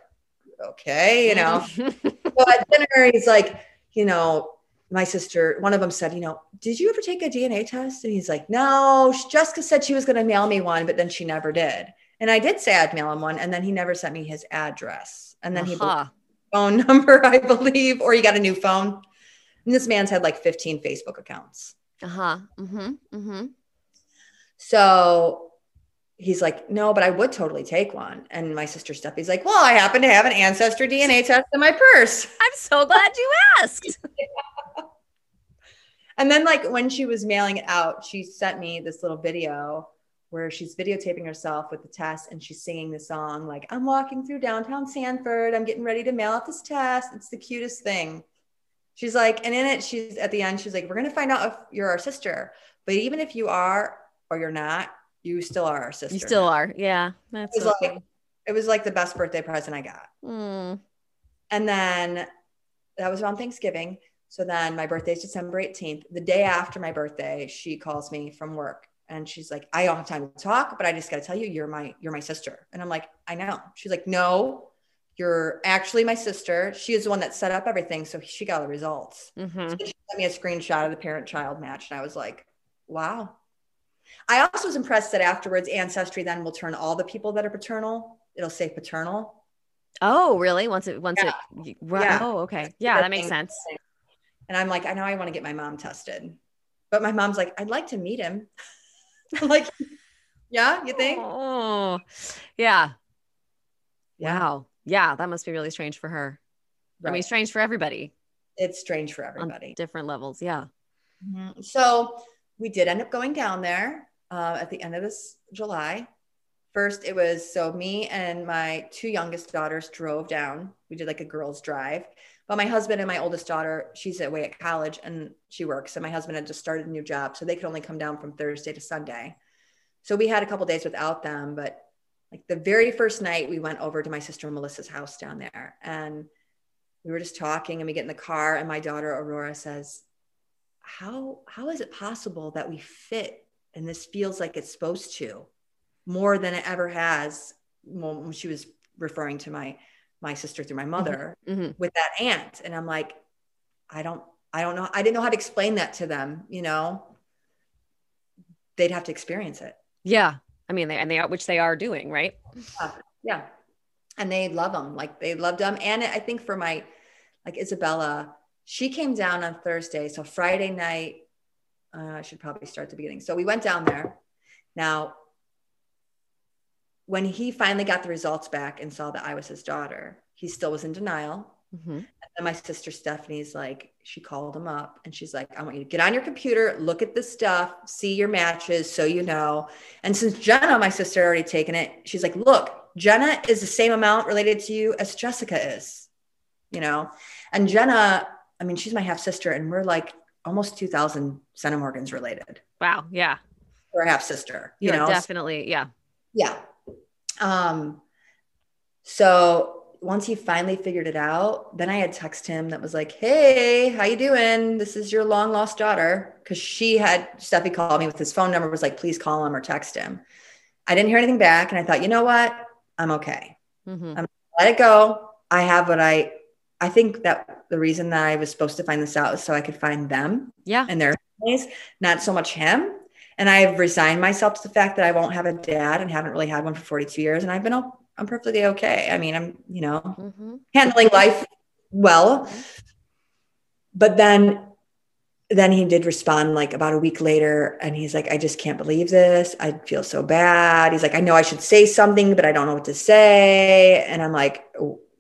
"Okay," you know. so at dinner, he's like, you know, my sister, one of them said, you know, did you ever take a DNA test? And he's like, no, Jessica said she was going to mail me one, but then she never did. And I did say I'd mail him one, and then he never sent me his address. And then uh-huh. he phone number, I believe, or he got a new phone. And this man's had like 15 Facebook accounts. Uh huh. Mm-hmm. Mm-hmm. So he's like, no, but I would totally take one. And my sister Steffi's like, well, I happen to have an ancestor DNA test in my purse. I'm so glad you asked. and then, like, when she was mailing it out, she sent me this little video where she's videotaping herself with the test and she's singing the song, like, I'm walking through downtown Sanford. I'm getting ready to mail out this test. It's the cutest thing. She's like, and in it, she's at the end, she's like, we're going to find out if you're our sister. But even if you are or you're not, you still are our sister. You still are. Yeah. That's it was, like, it was like the best birthday present I got. Mm. And then that was around Thanksgiving. So then my birthday is December 18th. The day after my birthday, she calls me from work and she's like, I don't have time to talk, but I just got to tell you, you're my, you're my sister. And I'm like, I know. She's like, no, you're actually my sister. She is the one that set up everything. So she got the results. Mm-hmm. So she sent me a screenshot of the parent child match. And I was like, wow, I also was impressed that afterwards, Ancestry then will turn all the people that are paternal. It'll say paternal. Oh, really? Once it, once Yeah. it, right. Yeah. Oh, okay. Yeah, that makes sense. And I'm like, I know I want to get my mom tested, but my mom's like, I'd like to meet him. Like, yeah, you think? Oh, yeah. Yeah. Wow. Yeah, that must be really strange for her. I mean, strange for everybody it's strange for on everybody. different levels. Yeah. Mhm. So we did end up going down there uh, at the end of this July. First, it was so me and my two youngest daughters drove down. We did like a girls' drive. But my husband and my oldest daughter, she's away at college and she works. And my husband had just started a new job. So they could only come down from Thursday to Sunday. So we had a couple days without them. But like the very first night, we went over to my sister Melissa's house down there. And we were just talking and we get in the car. And my daughter Aurora says, how how is it possible that we fit and this feels like it's supposed to more than it ever has well, when she was referring to my my sister through my mother hmm with that aunt. And i'm like i don't i don't know i didn't know how to explain that to them you know? They'd have to experience it. Yeah. I mean, they, and they are, which they are doing, right? yeah. And they love them like they loved them and i think for my like isabella she came down on thursday. So friday night uh, i should probably start at the beginning. So we went down there. Now when he finally got the results back and saw that i was his daughter he still was in denial hmm and my sister Stephanie's like, she called him up and she's like, I want you to get on your computer, look at the stuff, see your matches so you know. And since Jenna, my sister, had already taken it, she's like, look, Jenna is the same amount related to you as Jessica is, you know? And Jenna, I mean, she's my half sister and we're like almost 2000 centimorgans related. Wow. Yeah. We're half sister, you know? definitely. Yeah. Yeah. Um, so once he finally figured it out, then I had text him that was like, "Hey, how you doing? This is your long lost daughter." Because she had Steffi called me with his phone number, was like, "Please call him or text him." I didn't hear anything back, and I thought, you know what? I'm okay. hmm I'm Let it go. I have what I. I think that the reason that I was supposed to find this out was so I could find them Yeah. and their families, not so much him. And I've resigned myself to the fact that I won't have a dad and haven't really had one for 42 years. And I've been, I'm perfectly okay. I mean, I'm, you know, hmm handling life well. But then, then he did respond like about a week later and he's like, I just can't believe this. I feel so bad. He's like, I know I should say something, but I don't know what to say. And I'm like,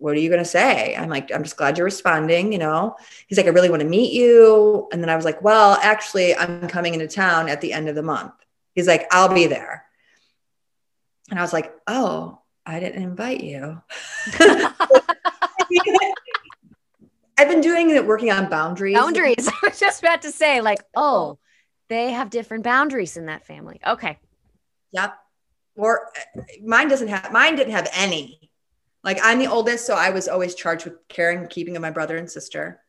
what are you going to say? I'm like, I'm just glad you're responding. You know, he's like, I really want to meet you. And then I was like, well, actually, I'm coming into town at the end of the month. He's like, I'll be there. And I was like, oh, I didn't invite you. I've been doing it, working on boundaries. Boundaries. I was just about to say, like, oh, they have different boundaries in that family. Okay. Yep. Or uh, mine doesn't have, mine didn't have any. Like I'm the oldest, so I was always charged with caring and keeping of my brother and sister.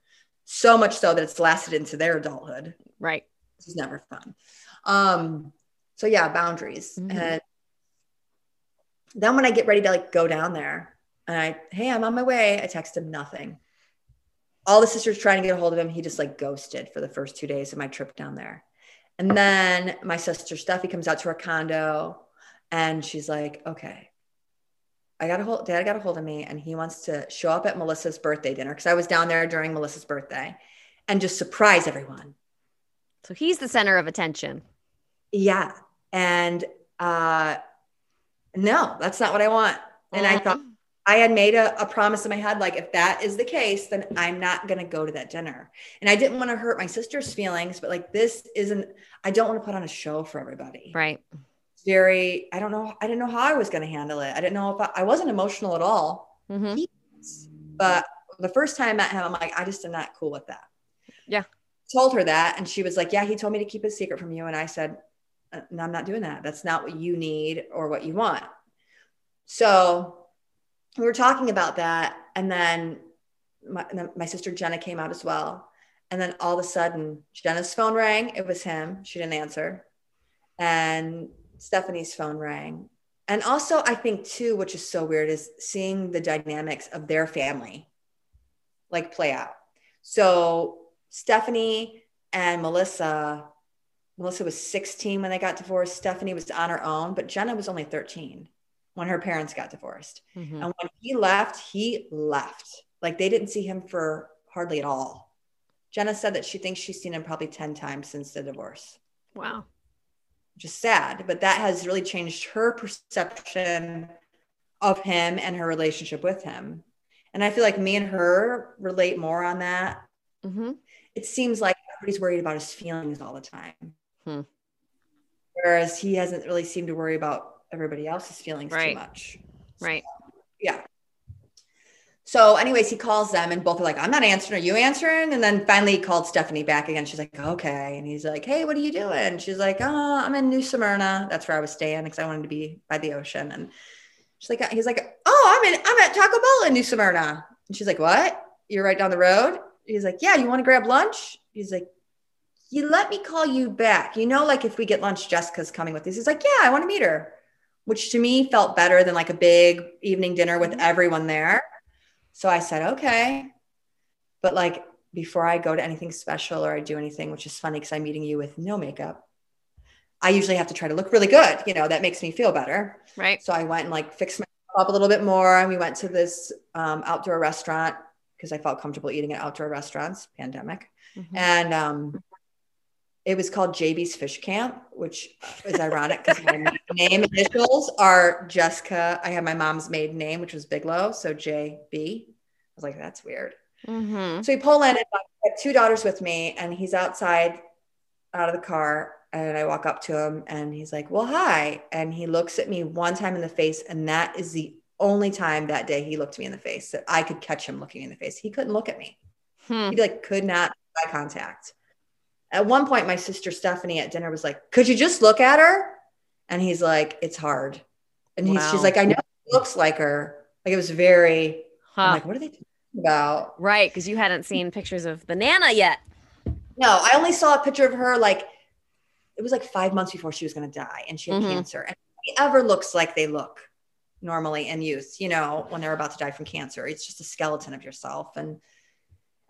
So much so that it's lasted into their adulthood. Right. This is never fun. Um, so yeah, boundaries. Mhm. And then when I get ready to like go down there and I, hey, I'm on my way, I text him nothing. All the sisters trying to get a hold of him, he just like ghosted for the first two days of my trip down there. And then my sister Steffi comes out to our condo and she's like, okay, I got a hold, dad got a hold of me and he wants to show up at Melissa's birthday dinner because I was down there during Melissa's birthday. and just surprise everyone. So he's the center of attention. Yeah. And uh no, that's not what I want. And I thought I had made a, a, promise in my head, like, if that is the case, then I'm not going to go to that dinner. And I didn't want to hurt my sister's feelings, but like, this isn't, I don't want to put on a show for everybody. Right. Very, I don't know. I didn't know how I was going to handle it. I didn't know if I, I wasn't emotional at all. Mm-hmm. But the first time I met him, I'm like, I just am not cool with that. Yeah. Told her that. And she was like, Yeah, he told me to keep a secret from you. And I said, uh, No, I'm not doing that. That's not what you need or what you want. So we were talking about that. And then my, my sister Jenna came out as well. And then all of a sudden, Jenna's phone rang. It was him. She didn't answer. And Stephanie's phone rang. And also, I think too, which is so weird, is seeing the dynamics of their family like play out. So Stephanie and Melissa, Melissa was 16 when they got divorced. Stephanie was on her own, but Jenna was only 13 when her parents got divorced. Mm-hmm. And when he left, he left. Like they didn't see him for hardly at all. Jenna said that she thinks she's seen him probably 10 times since the divorce. Wow. Just sad, but that has really changed her perception of him and her relationship with him. And I feel like me and her relate more on that. Mm-hmm. It seems like everybody's worried about his feelings all the time. Hmm. Whereas he hasn't really seemed to worry about everybody else's feelings right. too much. Right. yeah. So, anyways, he calls them and both are like, I'm not answering. Are you answering? And then finally he called Stephanie back again. She's like, okay. And he's like, hey, what are you doing? She's like, oh, I'm in New Smyrna. That's where I was staying because I wanted to be by the ocean. And she's like, he's like, oh, I'm in, I'm at Taco Bell in New Smyrna. And she's like, what? You're right down the road? He's like, yeah, you want to grab lunch? He's like, you let me call you back. You know, like if we get lunch, Jessica's coming with us. He's like, yeah, I want to meet her which to me felt better than like a big evening dinner with mm-hmm. everyone there. So I said, okay. But like before I go to anything special or I do anything, which is funny because I'm meeting you with no makeup, I usually have to try to look really good. You know, that makes me feel better. Right. So I went and like fixed myself up a little bit more. And we went to this um, outdoor restaurant because I felt comfortable eating at outdoor restaurants, pandemic. Mm-hmm. And um, it was called JB's Fish Camp, which is ironic because my name initials are Jessica. I have my mom's maiden name, which was Bigelow, so JB. I was like, that's weird. Mm-hmm. So we pull in, and I have two daughters with me, and he's outside out of the car, and I walk up to him, and he's like, "Well, hi," and he looks at me one time in the face, and that is the only time that day he looked me in the face that I could catch him looking in the face. He couldn't look at me. Hmm. He like could not eye contact at one point my sister stephanie at dinner was like could you just look at her? And he's like it's hard. And wow. she's like i know it looks like her. Like it was very huh. like what are they talking about? Right because you hadn't seen pictures of the nana yet. No i only saw a picture of her like it was like five months before she was going to die and she had mm-hmm. cancer. And ever looks like they look normally in youth you know when they're about to die from cancer. It's just a skeleton of yourself and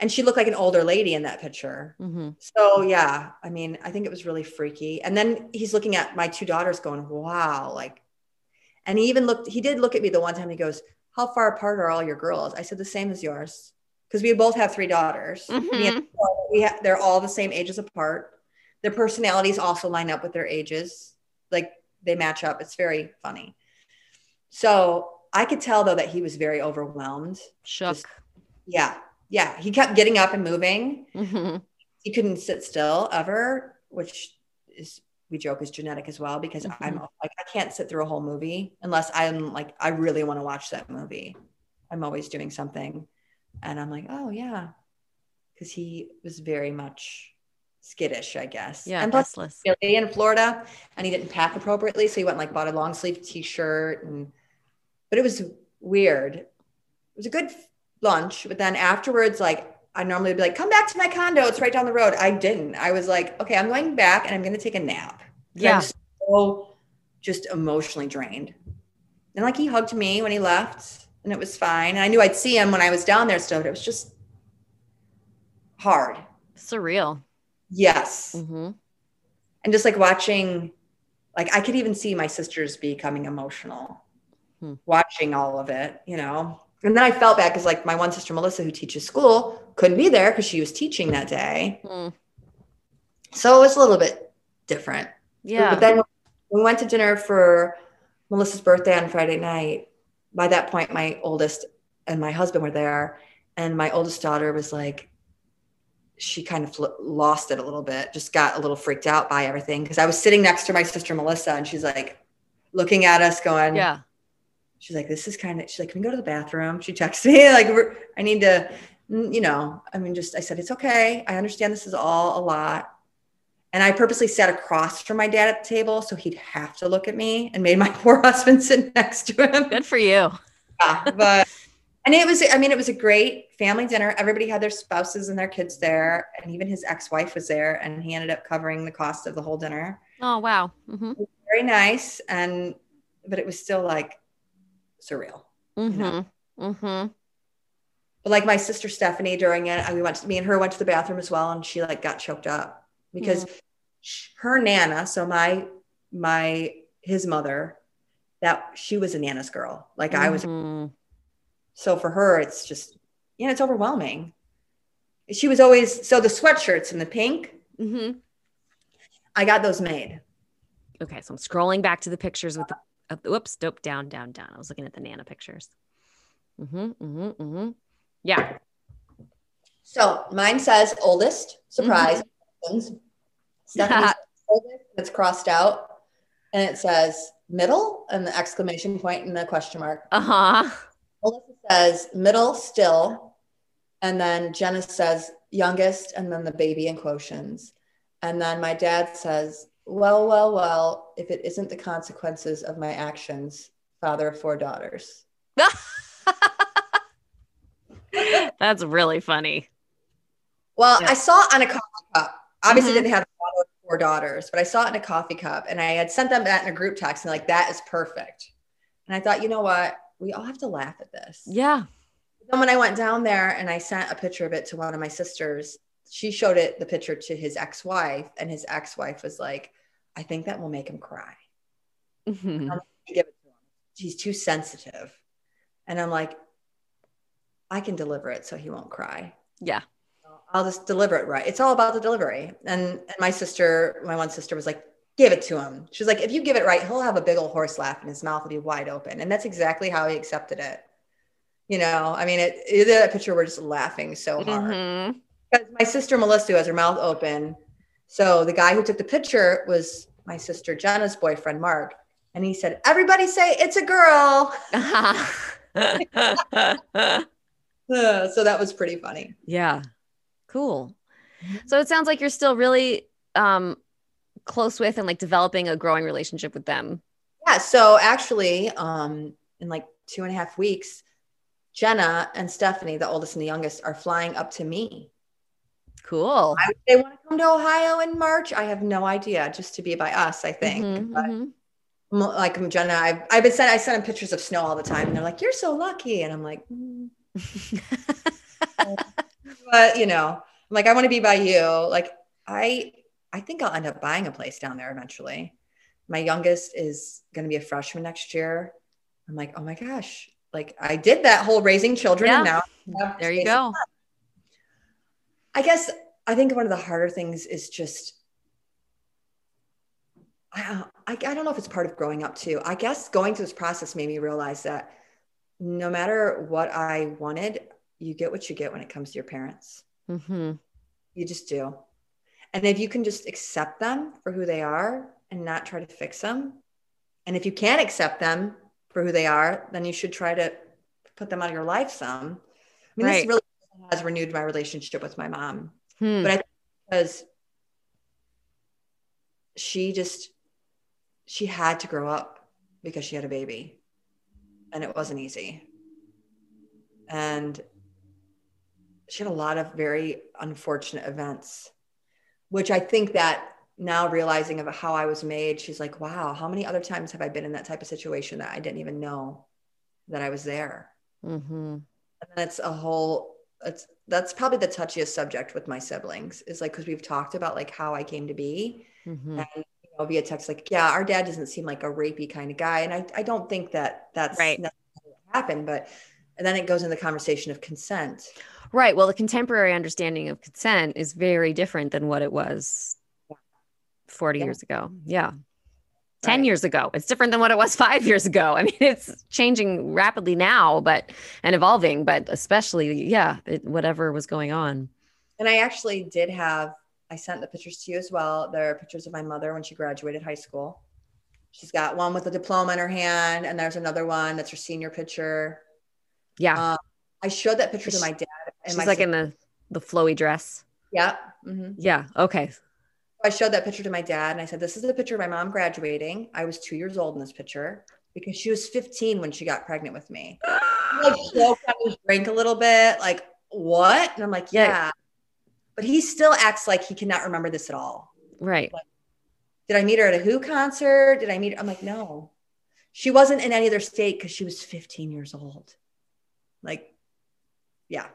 and she looked like an older lady in that picture. Mm-hmm. So yeah, I mean, I think it was really freaky. And then he's looking at my two daughters, going, "Wow!" Like, and he even looked. He did look at me the one time. He goes, "How far apart are all your girls?" I said, "The same as yours," because we both have three daughters. Mm-hmm. We have, they're all the same ages apart. Their personalities also line up with their ages, like they match up. It's very funny. So I could tell though that he was very overwhelmed. Shook. Just, yeah yeah, he kept getting up and moving. Mm-hmm. He couldn't sit still ever, which is we joke is genetic as well because mm-hmm. I'm like I can't sit through a whole movie unless I'm like I really want to watch that movie. I'm always doing something, and I'm like, oh yeah, because he was very much skittish, I guess. Yeah, and plus Billy in Florida, and he didn't pack appropriately, so he went like bought a long sleeve T-shirt, and but it was weird. It was a good lunch, but then afterwards, like I normally would be like, come back to my condo. It's right down the road. I didn't. I was like, okay, I'm going back and I'm going to take a nap. Yeah. so just emotionally drained. And like he hugged me when he left and it was fine. And I knew I'd see him when I was down there still, but it was just hard. Surreal. Yes. Mm-hmm. And just like watching, like I could even see my sisters becoming emotional hmm. watching all of it, you know, And then I felt bad because like my one sister Melissa, who teaches school, couldn't be there because she was teaching that day. Mm. So it was a little bit different. Yeah. But then we went to dinner for Melissa's birthday on Friday night. By that point, my oldest and my husband were there, and my oldest daughter was like, she kind of lost it a little bit, just got a little freaked out by everything. Because I was sitting next to my sister Melissa, and she's like looking at us, going, "Yeah." She's like, "This is kind of." She's like, "Can we go to the bathroom?" She texted me like, "I need to," you know. I mean, just I said, "It's okay. I understand this is all a lot." And I purposely sat across from my dad at the table so he'd have to look at me and made my poor husband sit next to him. Good for you. Yeah, but and it was, I mean, it was a great family dinner. Everybody had their spouses and their kids there, and even his ex-wife was there, and he ended up covering the cost of the whole dinner. Oh wow! Mm-hmm. Very nice, and but it was still like surreal. Mm-hmm. You know? Mm-hmm. But like my sister Stephanie, during it, we went. To, me and her went to the bathroom as well, and she like got choked up because mm-hmm. her nana. So my my his mother, that she was a nana's girl. Like I was mm-hmm. So for her, it's just, yeah, it's overwhelming. She was always, so the sweatshirts in the pink, mm-hmm. I got those made. Okay. So I'm scrolling back to the pictures with the, uh, whoops, dope, down, down, down. I was looking at the Nana pictures. Mm-hmm, mm-hmm, mm-hmm. Yeah. So mine says oldest, surprise. Mm-hmm. Stephanie's oldest, it's crossed out. And it says middle and the exclamation point and the question mark. Uh-huh. Melissa says middle still. And then Jenna says youngest, and then the baby in quotients. And then my dad says, well, well, well, if it isn't the consequences of my actions, father of four daughters. That's really funny. Well, yeah. I saw it on a coffee cup. Obviously, mm-hmm. didn't have four daughters, but I saw it in a coffee cup and I had sent them that in a group text and like, that is perfect. And I thought, you know what? we all have to laugh at this. Yeah. Then when I went down there and I sent a picture of it to one of my sisters, she showed it the picture to his ex-wife, and his ex-wife was like, "I think that will make him cry." Mm-hmm. Give it to him. He's too sensitive, and I'm like, I can deliver it so he won't cry. Yeah. I'll just deliver it right. It's all about the delivery. And and my sister, my one sister was like, give it to him. She's like, if you give it right, he'll have a big old horse laugh and his mouth will be wide open. And that's exactly how he accepted it. You know, I mean, it, it that picture, we're just laughing so hard. Mm-hmm. Because my sister Melissa has her mouth open. So the guy who took the picture was my sister Jenna's boyfriend, Mark. And he said, everybody say it's a girl. so that was pretty funny. Yeah. Cool. Mm-hmm. So it sounds like you're still really um, close with and like developing a growing relationship with them? Yeah. So actually, um, in like two and a half weeks, Jenna and Stephanie, the oldest and the youngest, are flying up to me. Cool. I, they want to come to Ohio in March. I have no idea, just to be by us, I think. Mm-hmm, but, mm-hmm. Like Jenna, I've, I've been sent, I send them pictures of snow all the time, and they're like, "You're so lucky," and I'm like, mm. but you know, I'm like, I want to be by you. Like, I I think I'll end up buying a place down there eventually. My youngest is going to be a freshman next year. I'm like, oh my gosh, like I did that whole raising children. Yeah. And now there you go. I guess I think one of the harder things is just, I, I, I don't know if it's part of growing up too. I guess going through this process made me realize that no matter what I wanted, you get what you get when it comes to your parents. Mm-hmm. You just do. And if you can just accept them for who they are and not try to fix them, and if you can't accept them for who they are, then you should try to put them out of your life some. I mean, right. this really has renewed my relationship with my mom. Hmm. But I think because she just she had to grow up because she had a baby and it wasn't easy. And she had a lot of very unfortunate events which I think that now realizing of how I was made, she's like, wow, how many other times have I been in that type of situation that I didn't even know that I was there? Mm-hmm. And that's a whole, it's, that's probably the touchiest subject with my siblings is like, cause we've talked about like how I came to be mm-hmm. and, you know, via text, like, yeah, our dad doesn't seem like a rapey kind of guy. And I, I don't think that that's right. happened, but And then it goes in the conversation of consent. Right. Well, the contemporary understanding of consent is very different than what it was 40 yeah. years ago. Yeah. 10 right. years ago. It's different than what it was five years ago. I mean, it's changing rapidly now, but and evolving, but especially, yeah, it, whatever was going on. And I actually did have, I sent the pictures to you as well. There are pictures of my mother when she graduated high school. She's got one with a diploma in her hand, and there's another one that's her senior picture. Yeah. Um, I showed that picture to my dad. And she's like sister. in the, the flowy dress. Yeah. Mm-hmm. Yeah. Okay. I showed that picture to my dad and I said, This is the picture of my mom graduating. I was two years old in this picture because she was 15 when she got pregnant with me. like, so drink a little bit, like, what? And I'm like, yeah. But he still acts like he cannot remember this at all. Right. Like, did I meet her at a Who concert? Did I meet her? I'm like, no. She wasn't in any other state because she was 15 years old. Like, yeah.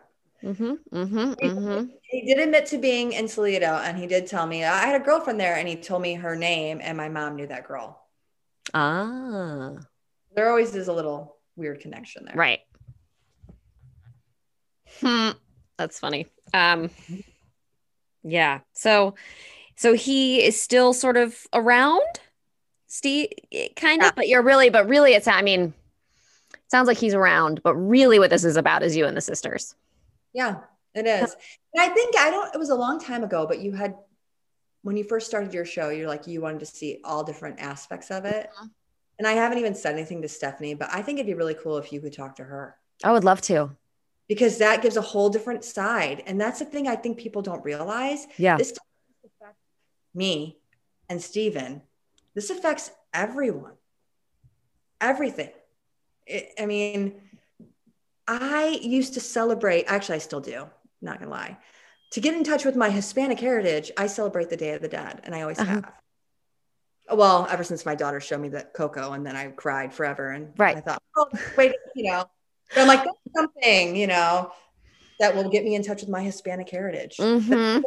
Mm-hmm, mm-hmm, mm-hmm. He did admit to being in Toledo, and he did tell me I had a girlfriend there, and he told me her name, and my mom knew that girl. Ah, there always is a little weird connection there, right? Hmm, that's funny. Um, yeah. So, so he is still sort of around, Steve, kind of, but you're really, but really, it's. I mean, sounds like he's around, but really, what this is about is you and the sisters. Yeah, it is. And I think I don't, it was a long time ago, but you had, when you first started your show, you're like, you wanted to see all different aspects of it. Mm-hmm. And I haven't even said anything to Stephanie, but I think it'd be really cool if you could talk to her. I would love to. Because that gives a whole different side. And that's the thing I think people don't realize. Yeah. This affects me and Steven. This affects everyone. Everything. It, I mean, I used to celebrate, actually, I still do, not gonna lie. To get in touch with my Hispanic heritage, I celebrate the Day of the Dead, and I always uh-huh. have. Well, ever since my daughter showed me that Coco, and then I cried forever. And right. I thought, oh, wait, you know, but I'm like, that's something, you know, that will get me in touch with my Hispanic heritage. Mm-hmm.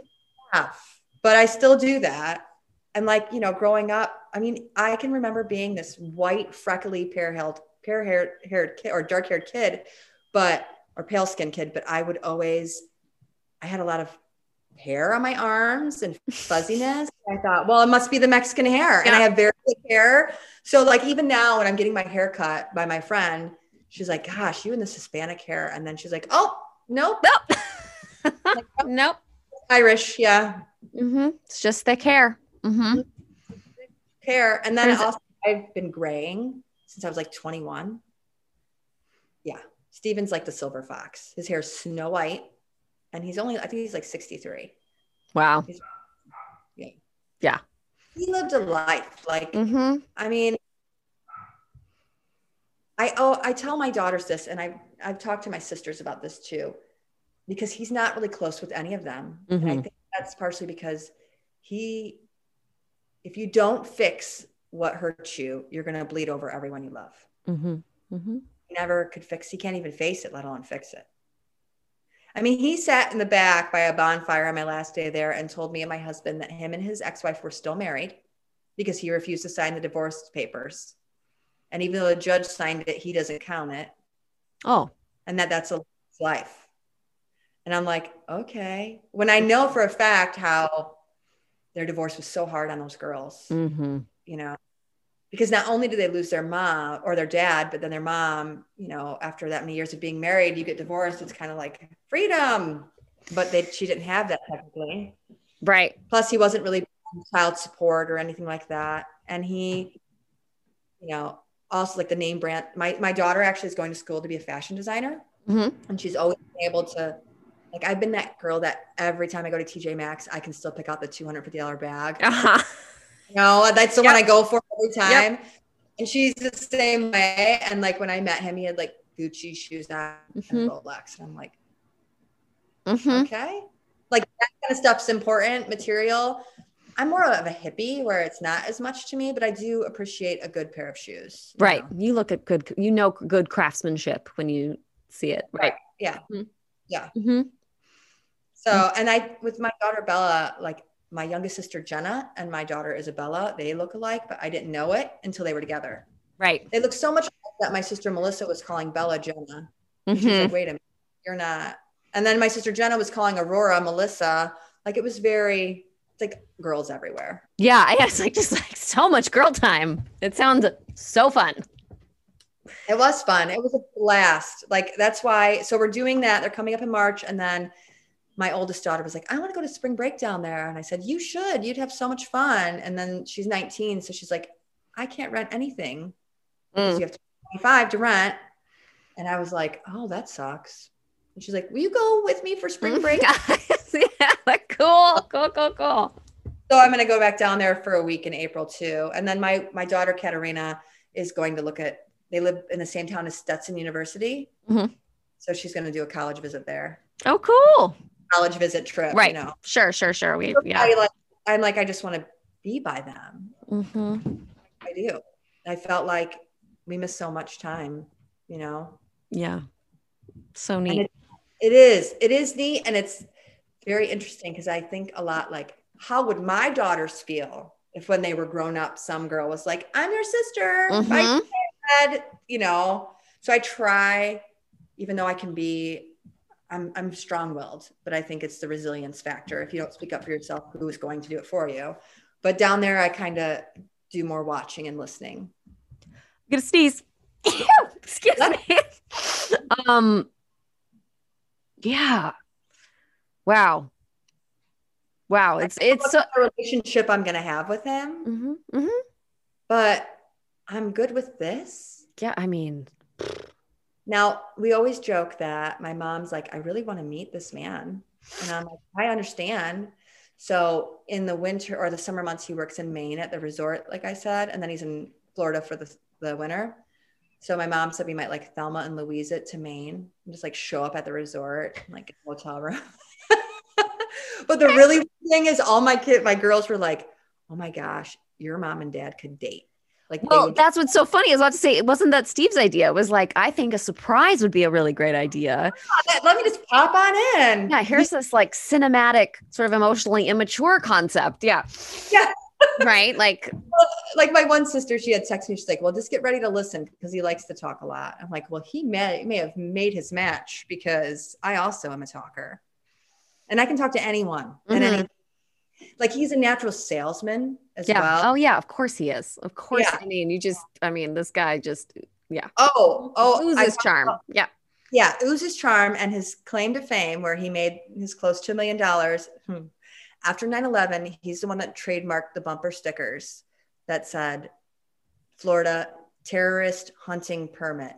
But I still do that. And like, you know, growing up, I mean, I can remember being this white, freckly, pear-haired, pear-haired kid or dark-haired kid but or pale skin kid, but I would always, I had a lot of hair on my arms and fuzziness. I thought, well, it must be the Mexican hair. Yeah. And I have very thick hair. So like even now when I'm getting my hair cut by my friend, she's like, gosh, you and this Hispanic hair. And then she's like, oh, nope. Nope. like, oh, nope. Irish. Yeah. Mm-hmm. It's just thick hair. Mm-hmm. Hair. And then also I've been graying since I was like 21. Steven's like the silver fox. His hair's snow white, and he's only I think he's like 63. Wow. He's, yeah. Yeah. He lived a life. Like mm-hmm. I mean, I oh I tell my daughters this, and I I've talked to my sisters about this too, because he's not really close with any of them. Mm-hmm. And I think that's partially because he, if you don't fix what hurts you, you're going to bleed over everyone you love. Mm-hmm. Never could fix, he can't even face it, let alone fix it. I mean, he sat in the back by a bonfire on my last day there and told me and my husband that him and his ex wife were still married because he refused to sign the divorce papers. And even though the judge signed it, he doesn't count it. Oh. And that that's a life. And I'm like, okay. When I know for a fact how their divorce was so hard on those girls, mm-hmm. you know, because not only do they lose their mom or their dad, but then their mom, you know, after that many years of being married, you get divorced. It's kind of like freedom, but they, she didn't have that technically. Right. Plus he wasn't really child support or anything like that. And he, you know, also like the name brand, my, my daughter actually is going to school to be a fashion designer mm-hmm. and she's always able to, like, I've been that girl that every time I go to TJ Maxx, I can still pick out the $250 bag. Uh-huh no, that's the yep. one I go for every time. Yep. And she's the same way. And like when I met him, he had like Gucci shoes on mm-hmm. and Rolex. And I'm like, mm-hmm. okay. Like that kind of stuff's important material. I'm more of a hippie where it's not as much to me, but I do appreciate a good pair of shoes. You right. Know? You look at good, you know, good craftsmanship when you see it. Right. right. Yeah. Mm-hmm. Yeah. Mm-hmm. So, and I, with my daughter Bella, like my youngest sister Jenna and my daughter Isabella, they look alike, but I didn't know it until they were together. Right. They look so much like that my sister Melissa was calling Bella Jenna. And she's mm-hmm. like, wait a minute, you're not. And then my sister Jenna was calling Aurora Melissa. Like it was very, like girls everywhere. Yeah, I it's like just like so much girl time. It sounds so fun. It was fun. It was a blast. Like that's why. So we're doing that. They're coming up in March, and then my oldest daughter was like, "I want to go to spring break down there," and I said, "You should. You'd have so much fun." And then she's 19, so she's like, "I can't rent anything. Mm. You have 25 to rent." And I was like, "Oh, that sucks." And she's like, "Will you go with me for spring break?" yeah, cool, cool, cool, cool. So I'm going to go back down there for a week in April too. And then my my daughter Katerina is going to look at they live in the same town as Stetson University. Mm-hmm. So she's going to do a college visit there. Oh, cool. College visit trip. Right. You know? Sure, sure, sure. We, yeah. I like, I'm like, I just want to be by them. Mm-hmm. I do. I felt like we missed so much time, you know? Yeah. So neat. It, it is. It is neat. And it's very interesting because I think a lot like, how would my daughters feel if when they were grown up, some girl was like, I'm your sister. Mm-hmm head, you know. So I try, even though I can be, I'm, I'm strong willed, but I think it's the resilience factor. If you don't speak up for yourself, who is going to do it for you? But down there, I kind of do more watching and listening. I'm gonna sneeze. Excuse me. um, yeah. Wow. Wow. It's it's a relationship I'm gonna have with him. Mm-hmm, mm-hmm. But I'm good with this. Yeah, I mean, now we always joke that my mom's like, I really want to meet this man. And I'm like, I understand. So in the winter or the summer months, he works in Maine at the resort, like I said, and then he's in Florida for the, the winter. So my mom said we might like Thelma and Louise it to Maine and just like show up at the resort, like hotel room. but the really thing is all my kid, my girls were like, oh my gosh, your mom and dad could date. Like, well, would- that's what's so funny. I was about to say, it wasn't that Steve's idea. It was like, I think a surprise would be a really great idea. Let me just pop on in. Yeah, here's this like cinematic, sort of emotionally immature concept. Yeah. Yeah. right. Like, like my one sister, she had texted me. She's like, "Well, just get ready to listen because he likes to talk a lot." I'm like, "Well, he may may have made his match because I also am a talker, and I can talk to anyone mm-hmm. and any like he's a natural salesman as yeah. well. Oh yeah, of course he is. Of course. Yeah. I mean, you just I mean, this guy just yeah. Oh, oh oozes charm. About, yeah. Yeah, oozes charm and his claim to fame where he made his close to a million dollars. Hmm. After 9-11, he's the one that trademarked the bumper stickers that said Florida terrorist hunting permit.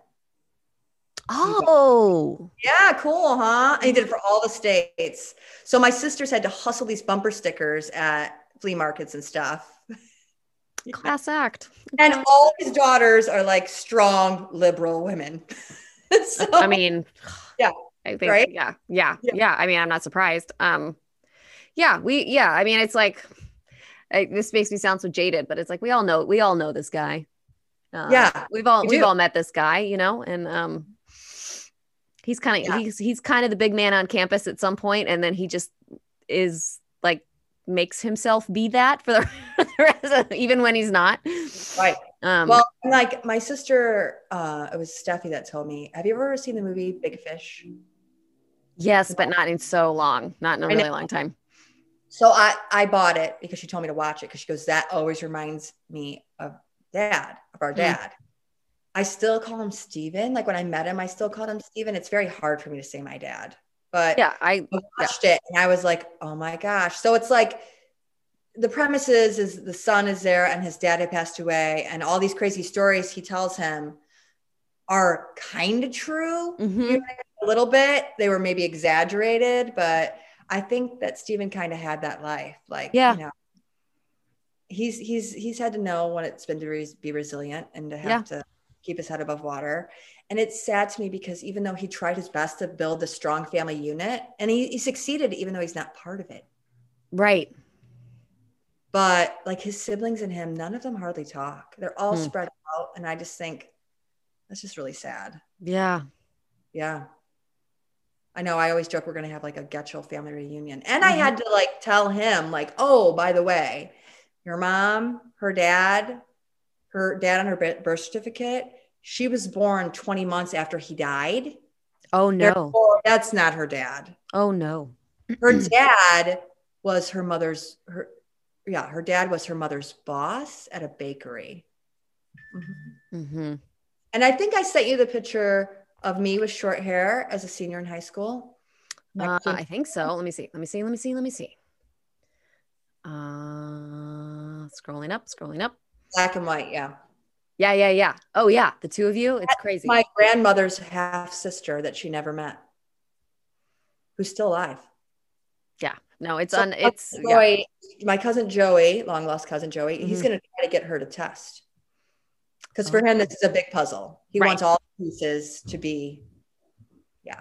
Oh, yeah, cool, huh? And he did it for all the states. So my sisters had to hustle these bumper stickers at flea markets and stuff. Class act. And all his daughters are like strong liberal women. so, I mean, yeah, I think, right? yeah, yeah, yeah, yeah. I mean, I'm not surprised. Um, yeah, we, yeah. I mean, it's like I, this makes me sound so jaded, but it's like we all know, we all know this guy. Uh, yeah, we've all we we've all met this guy, you know, and um, He's kind of yeah. he's he's kind of the big man on campus at some point, and then he just is like makes himself be that for the, rest of, even when he's not. Right. Um, well, like my sister, uh, it was Steffi that told me. Have you ever seen the movie Big Fish? Yes, but not in so long, not in a really long time. So I I bought it because she told me to watch it because she goes that always reminds me of dad of our mm. dad. Mm. I still call him Steven. Like when I met him, I still called him Steven. It's very hard for me to say my dad. But yeah, I, watched yeah. it and I was like, oh my gosh. So it's like the premise is, is the son is there and his dad had passed away, and all these crazy stories he tells him are kind of true. Mm-hmm. You know, a little bit. They were maybe exaggerated, but I think that Steven kind of had that life. Like, yeah. you know, he's he's he's had to know what it's been to re- be resilient and to have yeah. to keep his head above water. And it's sad to me because even though he tried his best to build a strong family unit and he, he succeeded, even though he's not part of it. Right. But like his siblings and him, none of them hardly talk. They're all hmm. spread out. And I just think that's just really sad. Yeah. Yeah. I know I always joke we're going to have like a Getchell family reunion. And mm-hmm. I had to like tell him, like, oh, by the way, your mom, her dad, her dad on her birth certificate, she was born 20 months after he died. Oh no. Therefore, that's not her dad. Oh no. Her dad was her mother's her yeah, her dad was her mother's boss at a bakery. Mm-hmm. Mm-hmm. And I think I sent you the picture of me with short hair as a senior in high school. Uh, I think so. Let me see. Let me see. Let me see. Let me see. Uh, scrolling up, scrolling up. Black and white, yeah. Yeah, yeah, yeah. Oh, yeah. The two of you. It's That's crazy. My grandmother's half sister that she never met, who's still alive. Yeah. No, it's so on. It's Joey, yeah. my cousin Joey, long lost cousin Joey. Mm-hmm. He's going to try to get her to test because for him this is a big puzzle. He right. wants all pieces to be. Yeah.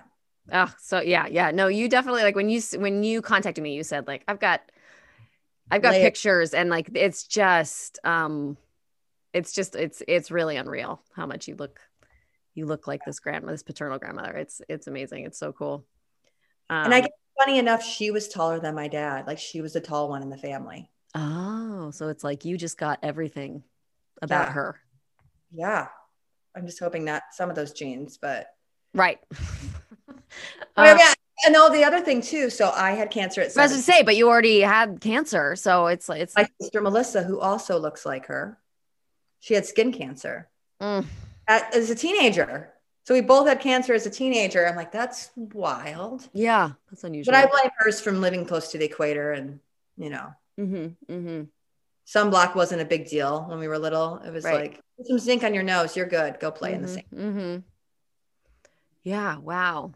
Oh, so yeah, yeah. No, you definitely like when you when you contacted me, you said like I've got, I've got pictures and like it's just um it's just it's it's really unreal how much you look you look like this grandma this paternal grandmother it's it's amazing it's so cool um, and i um, get funny enough she was taller than my dad like she was the tall one in the family oh so it's like you just got everything about yeah. her yeah i'm just hoping not some of those genes but right uh, yeah, and all the other thing too. So I had cancer at. I was to say, but you already had cancer, so it's like it's my sister Melissa, who also looks like her. She had skin cancer mm. At, as a teenager. So we both had cancer as a teenager. I'm like, that's wild. Yeah, that's unusual. But I blame hers from living close to the equator, and you know, mm-hmm, mm-hmm. sunblock wasn't a big deal when we were little. It was right. like put some zinc on your nose, you're good. Go play mm-hmm, in the mm-hmm, sink. Mm-hmm. Yeah. Wow.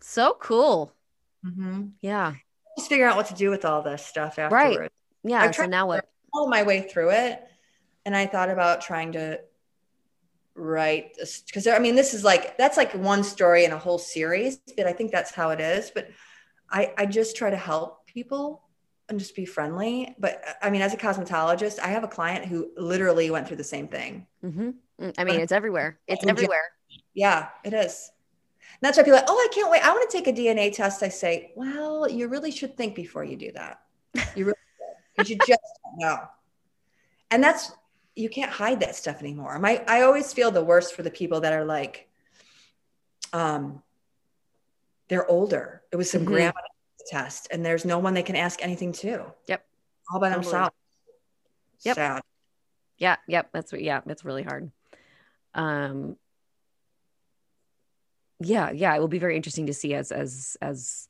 So cool. Mm-hmm. Yeah. Just figure out what to do with all this stuff afterwards. Right. Yeah. So now what? All my way through it and I thought about trying to write because I mean this is like that's like one story in a whole series, but I think that's how it is. But I I just try to help people and just be friendly. But I mean, as a cosmetologist, I have a client who literally went through the same thing. Mm-hmm. Mm, I mean, it's everywhere. It's everywhere. Yeah, it is. And that's why people are like, oh, I can't wait. I want to take a DNA test. I say, well, you really should think before you do that. You really because you just don't know. And that's you can't hide that stuff anymore. My I always feel the worst for the people that are like, um, they're older. It was some mm-hmm. grandma test, and there's no one they can ask anything to. Yep. All by totally. themselves. Yep. Sad. Yeah. Yep. That's yeah. That's really hard. Um. Yeah. Yeah. It will be very interesting to see as as as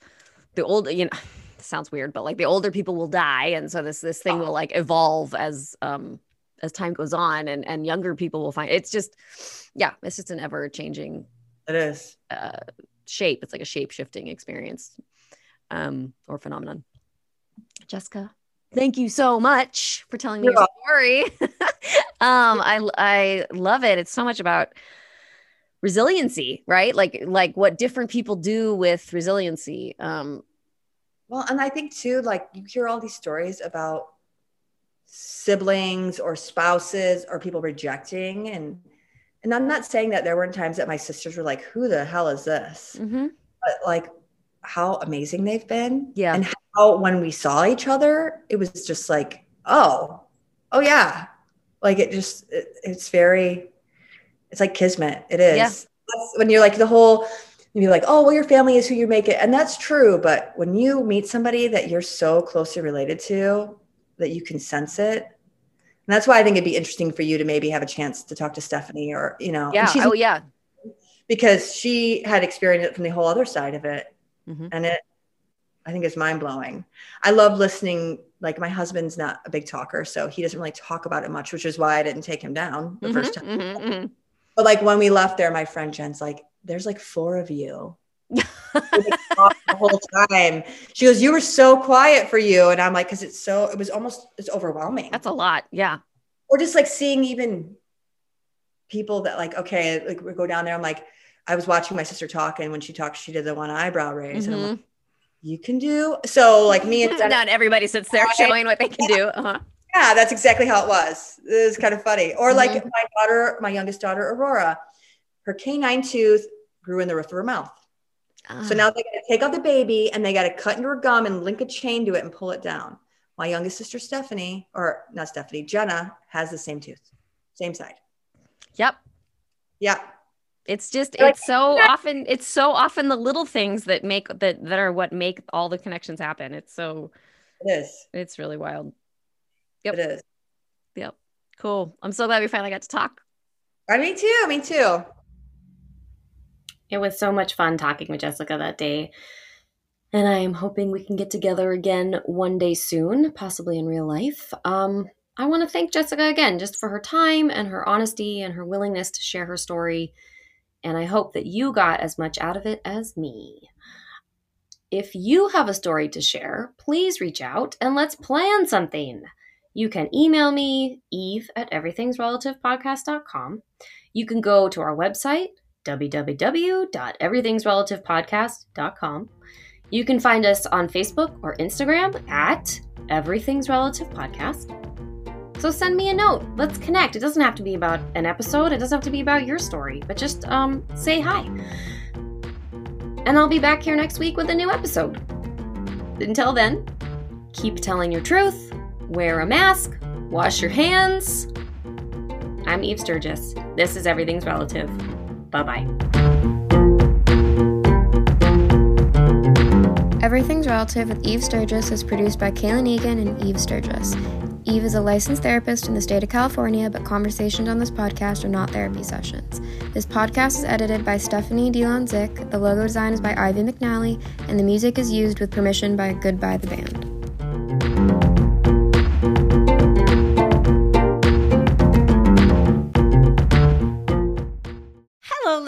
the old you know sounds weird but like the older people will die and so this this thing oh. will like evolve as um as time goes on and and younger people will find it's just yeah it's just an ever changing it is. uh, shape. It's like a shape shifting experience um or phenomenon. Jessica thank you so much for telling me your story. Um i i love it. It's so much about resiliency right? Like like what different people do with resiliency um. Well and i think too like you hear all these stories about siblings or spouses or people rejecting. And and i'm not saying that there weren't times that my sisters were like who the hell is this? Mm-hmm. but like how amazing they've been. Yeah. And how when we saw each other it was just like oh oh yeah. Like it just it, it's very it's like kismet. It is. Yeah. when you're like the whole you're like oh well your family is who you make it. And that's true. But when you meet somebody that you're so closely related to that you can sense it. And that's why I think it'd be interesting for you to maybe have a chance to talk to Stephanie or, you know, yeah. Oh, yeah. Because she had experienced it from the whole other side of it. Mm-hmm. And it, I think is mind blowing. I love listening. Like my husband's not a big talker, so he doesn't really talk about it much, which is why I didn't take him down the mm-hmm, first time. Mm-hmm, mm-hmm. but like when we left there, my friend Jen's like, "There's like four of you." the whole time. She goes, "You were so quiet for you," and I'm like, "Cause it's so it was almost it's overwhelming." That's a lot, yeah. Or just like seeing even people that like okay, like we go down there. I'm like, I was watching my sister talk, and when she talked, she did the one eyebrow raise, mm-hmm. and I'm like, mm-hmm. "You can do." So like me and not everybody sits there showing what they can do. Uh-huh. Yeah, that's exactly how it was. It was kind of funny. Or like mm-hmm. my daughter, my youngest daughter, Aurora, her canine tooth grew in the roof of her mouth. So now they got to take out the baby and they got to cut into her gum and link a chain to it and pull it down. My youngest sister, Stephanie, or not Stephanie, Jenna, has the same tooth, same side. Yep. Yep. It's just it's so often it's so often the little things that make that that are what make all the connections happen. It's so it is. It's really wild. Yep. It is. Yep. Cool. I'm so glad we finally got to talk. I me too. Me too. It was so much fun talking with Jessica that day. And I am hoping we can get together again one day soon, possibly in real life. Um, I want to thank Jessica again just for her time and her honesty and her willingness to share her story. And I hope that you got as much out of it as me. If you have a story to share, please reach out and let's plan something. You can email me, eve at everythingsrelativepodcast.com. You can go to our website, www.everythingsrelativepodcast.com. You can find us on Facebook or Instagram at Everything's Relative Podcast. So send me a note. Let's connect. It doesn't have to be about an episode. It doesn't have to be about your story, but just um, say hi. And I'll be back here next week with a new episode. Until then, keep telling your truth wear a mask, wash your hands. I'm Eve Sturges. This is Everything's Relative. Bye bye. Everything's Relative with Eve Sturges is produced by Kaylin Egan and Eve Sturges. Eve is a licensed therapist in the state of California, but conversations on this podcast are not therapy sessions. This podcast is edited by Stephanie Delon Zick, the logo design is by Ivy McNally, and the music is used with permission by Goodbye the Band.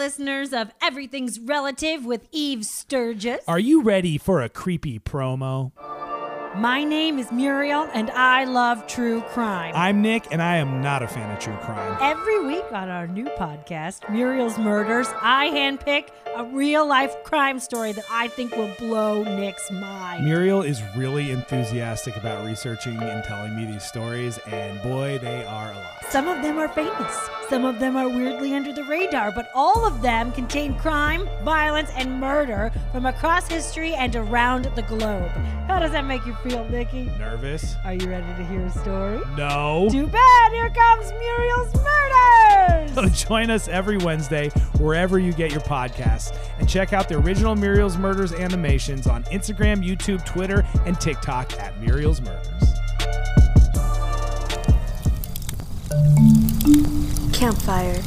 Listeners of Everything's Relative with Eve Sturges. Are you ready for a creepy promo? My name is Muriel, and I love true crime. I'm Nick, and I am not a fan of true crime. Every week on our new podcast, Muriel's Murders, I handpick a real life crime story that I think will blow Nick's mind. Muriel is really enthusiastic about researching and telling me these stories, and boy, they are a lot. Some of them are famous, some of them are weirdly under the radar, but all of them contain crime, violence, and murder from across history and around the globe. How does that make you feel, Nikki? Nervous. Are you ready to hear a story? No. Too bad. Here comes Muriel's Murders. So join us every Wednesday wherever you get your podcasts and check out the original Muriel's Murders animations on Instagram, YouTube, Twitter, and TikTok at Muriel's Murders. Campfire.